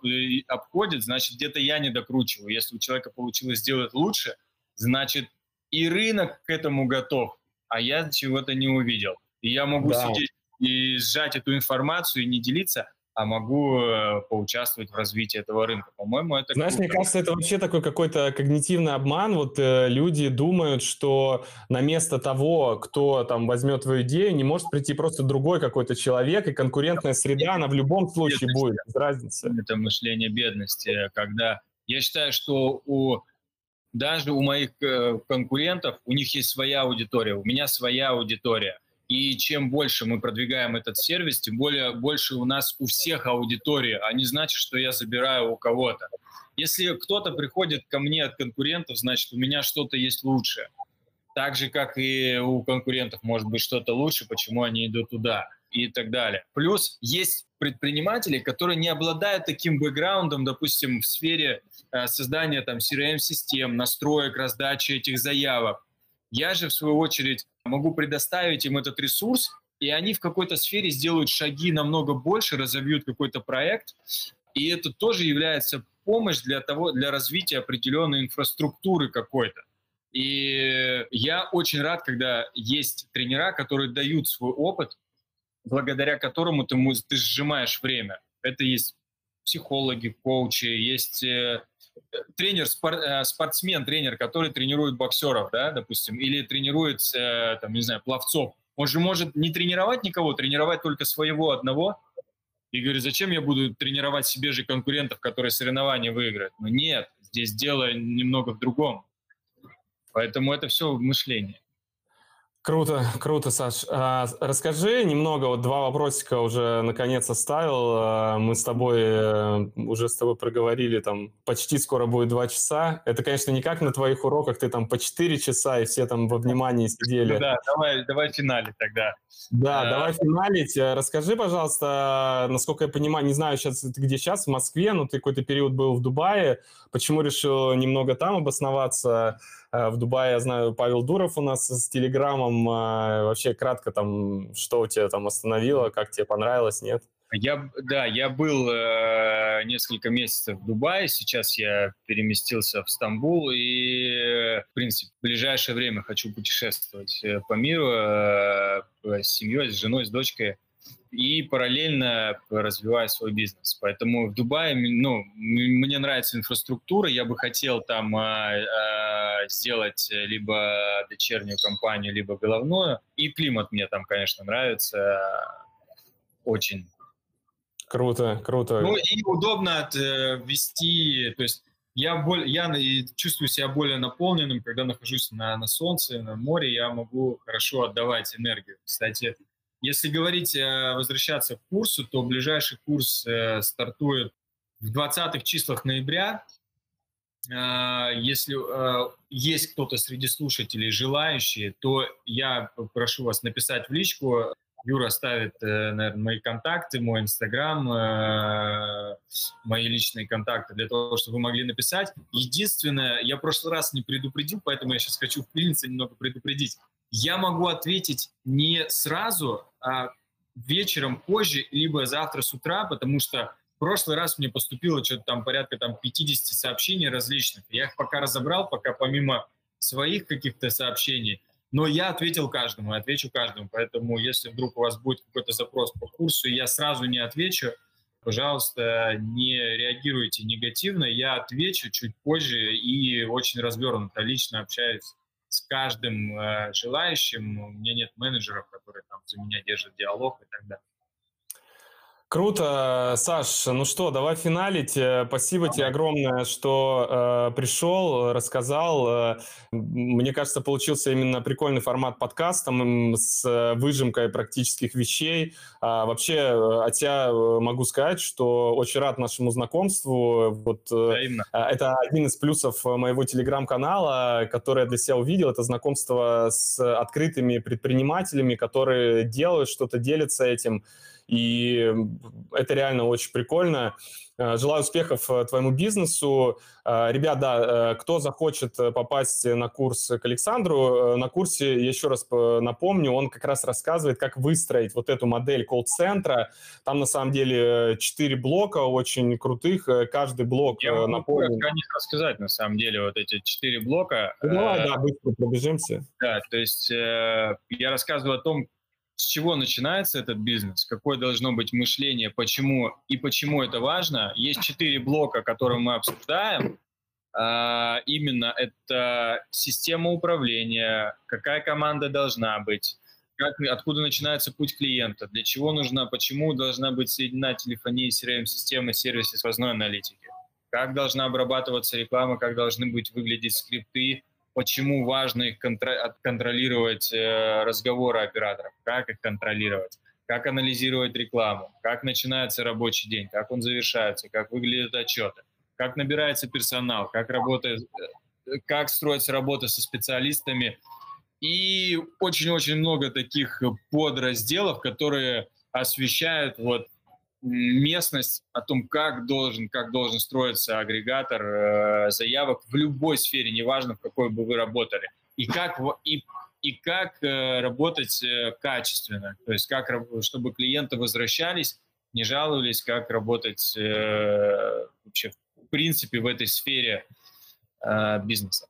обходит, значит, где-то я не докручиваю. Если у человека получилось сделать лучше, значит, и рынок к этому готов, а я чего-то не увидел. И я могу да. сидеть и сжать эту информацию и не делиться, а могу э, поучаствовать в развитии этого рынка. По-моему, это Знаешь, круто. мне кажется, это вообще такой какой-то когнитивный обман. Вот э, люди думают, что на место того, кто там возьмет твою идею, не может прийти просто другой какой-то человек, и конкурентная среда, она в любом случае бедности. будет, без разницы. Это мышление бедности, когда я считаю, что у даже у моих э, конкурентов, у них есть своя аудитория, у меня своя аудитория. И чем больше мы продвигаем этот сервис, тем более больше у нас у всех аудитория, а не значит, что я забираю у кого-то. Если кто-то приходит ко мне от конкурентов, значит, у меня что-то есть лучшее. Так же, как и у конкурентов может быть что-то лучше, почему они идут туда и так далее. Плюс есть предприниматели, которые не обладают таким бэкграундом, допустим, в сфере э, создания там CRM-систем, настроек, раздачи этих заявок. Я же, в свою очередь, могу предоставить им этот ресурс, и они в какой-то сфере сделают шаги намного больше, разовьют какой-то проект, и это тоже является помощь для того, для развития определенной инфраструктуры какой-то. И я очень рад, когда есть тренера, которые дают свой опыт, благодаря которому ты, ты сжимаешь время. Это есть психологи, коучи, есть э, тренер, спор, э, спортсмен, тренер, который тренирует боксеров, да, допустим, или тренирует, э, там, не знаю, пловцов. Он же может не тренировать никого, тренировать только своего одного. И говорит, зачем я буду тренировать себе же конкурентов, которые соревнования выиграют? Ну нет, здесь дело немного в другом. Поэтому это все мышление. Круто, круто, Саш. А, расскажи немного, вот два вопросика уже наконец оставил. А, мы с тобой э, уже с тобой проговорили, там почти скоро будет два часа. Это, конечно, не как на твоих уроках, ты там по четыре часа и все там во внимании сидели. Да, давай, давай финалить тогда. Да, а... давай финалить. Расскажи, пожалуйста, насколько я понимаю, не знаю, сейчас ты где сейчас, в Москве, но ты какой-то период был в Дубае. Почему решил немного там обосноваться? Э, в Дубае, я знаю, Павел Дуров у нас с Телеграмом. Э, вообще кратко там, что у тебя там остановило, как тебе понравилось, нет? Я, да, я был э, несколько месяцев в Дубае, сейчас я переместился в Стамбул и, в принципе, в ближайшее время хочу путешествовать э, по миру э, с семьей, с женой, с дочкой и параллельно развиваю свой бизнес. Поэтому в Дубае, ну, мне нравится инфраструктура, я бы хотел там э, э, сделать либо дочернюю компанию, либо головную. И климат мне там, конечно, нравится очень. Круто, круто. Ну и удобно э, вести, то есть я, более, я чувствую себя более наполненным, когда нахожусь на, на солнце, на море, я могу хорошо отдавать энергию. Кстати, если говорить, э, возвращаться к курсу, то ближайший курс э, стартует в 20-х числах ноября. Э, если есть кто-то среди слушателей желающие, то я прошу вас написать в личку. Юра ставит, наверное, мои контакты, мой инстаграм, мои личные контакты для того, чтобы вы могли написать. Единственное, я в прошлый раз не предупредил, поэтому я сейчас хочу вклиниться немного предупредить я могу ответить не сразу, а вечером позже, либо завтра с утра, потому что В прошлый раз мне поступило что-то там порядка там 50 сообщений различных. Я их пока разобрал, пока помимо своих каких-то сообщений, но я ответил каждому, отвечу каждому. Поэтому если вдруг у вас будет какой-то запрос по курсу, я сразу не отвечу, пожалуйста, не реагируйте негативно. Я отвечу чуть позже и очень развернуто лично общаюсь с каждым э, желающим. У меня нет менеджеров, которые там за меня держат диалог и так далее. Круто, Саш. Ну что, давай финалить. Э, спасибо тебе огромное, что э, пришел, рассказал. Э, мне кажется, получился именно прикольный формат подкаста с выжимкой практических вещей. А, вообще, э, от тебя могу сказать, что очень рад нашему знакомству. Вот, Взаимно. это один из плюсов моего телеграм-канала, который я для себя увидел. Это знакомство с открытыми предпринимателями, которые делают что-то, делятся этим. И это реально очень прикольно. Э, желаю успехов э, твоему бизнесу. Э, ребят, да, кто захочет попасть на курс к Александру, на курсе, еще раз напомню, он как раз рассказывает, как выстроить вот эту модель колл-центра. Там на самом деле четыре блока очень крутых. Каждый блок Я могу напомню. о них рассказать, на самом деле, вот эти четыре блока. Ну, давай, да, быстро пробежимся. Да, то есть я рассказываю о том, с чего начинается этот бизнес, какое должно быть мышление, почему и почему это важно. Есть четыре блока, которые мы обсуждаем. А, именно это система управления, какая команда должна быть, как, откуда начинается путь клиента, для чего нужна, почему должна быть соединена телефония, CRM-система, сервисы сквозной аналитики, как должна обрабатываться реклама, как должны быть выглядеть скрипты, почему важно их контр- контролировать э, разговоры операторов, как их контролировать, как анализировать рекламу, как начинается рабочий день, как он завершается, как выглядят отчеты, как набирается персонал, как работает, э, как строится работа со специалистами. И очень-очень много таких подразделов, которые освещают вот местность о том, как должен, как должен строиться агрегатор э, заявок в любой сфере, неважно, в какой бы вы работали, и как, и, и как э, работать э, качественно, то есть как, чтобы клиенты возвращались, не жаловались, как работать э, вообще в принципе в этой сфере э, бизнеса.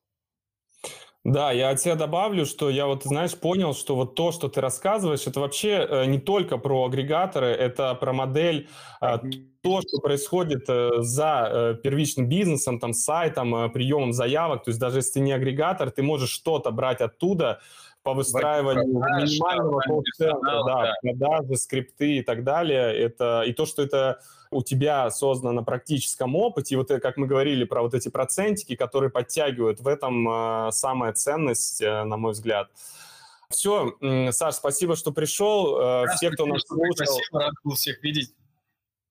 Да, я от себя добавлю, что я вот, знаешь, понял, что вот то, что ты рассказываешь, это вообще э, не только про агрегаторы, это про модель, э, то, что происходит э, за первичным бизнесом, там, сайтом, приемом заявок. То есть даже если ты не агрегатор, ты можешь что-то брать оттуда, по выстраиванию продаж, минимального колл-центра, да, да. продажи, скрипты и так далее. Это, и то, что это у тебя создано на практическом опыте, и вот как мы говорили про вот эти процентики, которые подтягивают, в этом э, самая ценность, э, на мой взгляд. Все, Саш, спасибо, что пришел. Э, все, кто нас слушал. Спасибо, рад был всех видеть.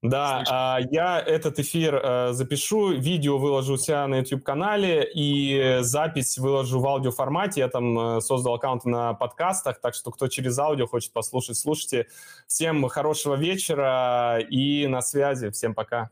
Да, а, я этот эфир а, запишу, видео выложу у себя на YouTube-канале и запись выложу в аудиоформате. Я там а, создал аккаунт на подкастах, так что кто через аудио хочет послушать, слушайте. Всем хорошего вечера и на связи. Всем пока.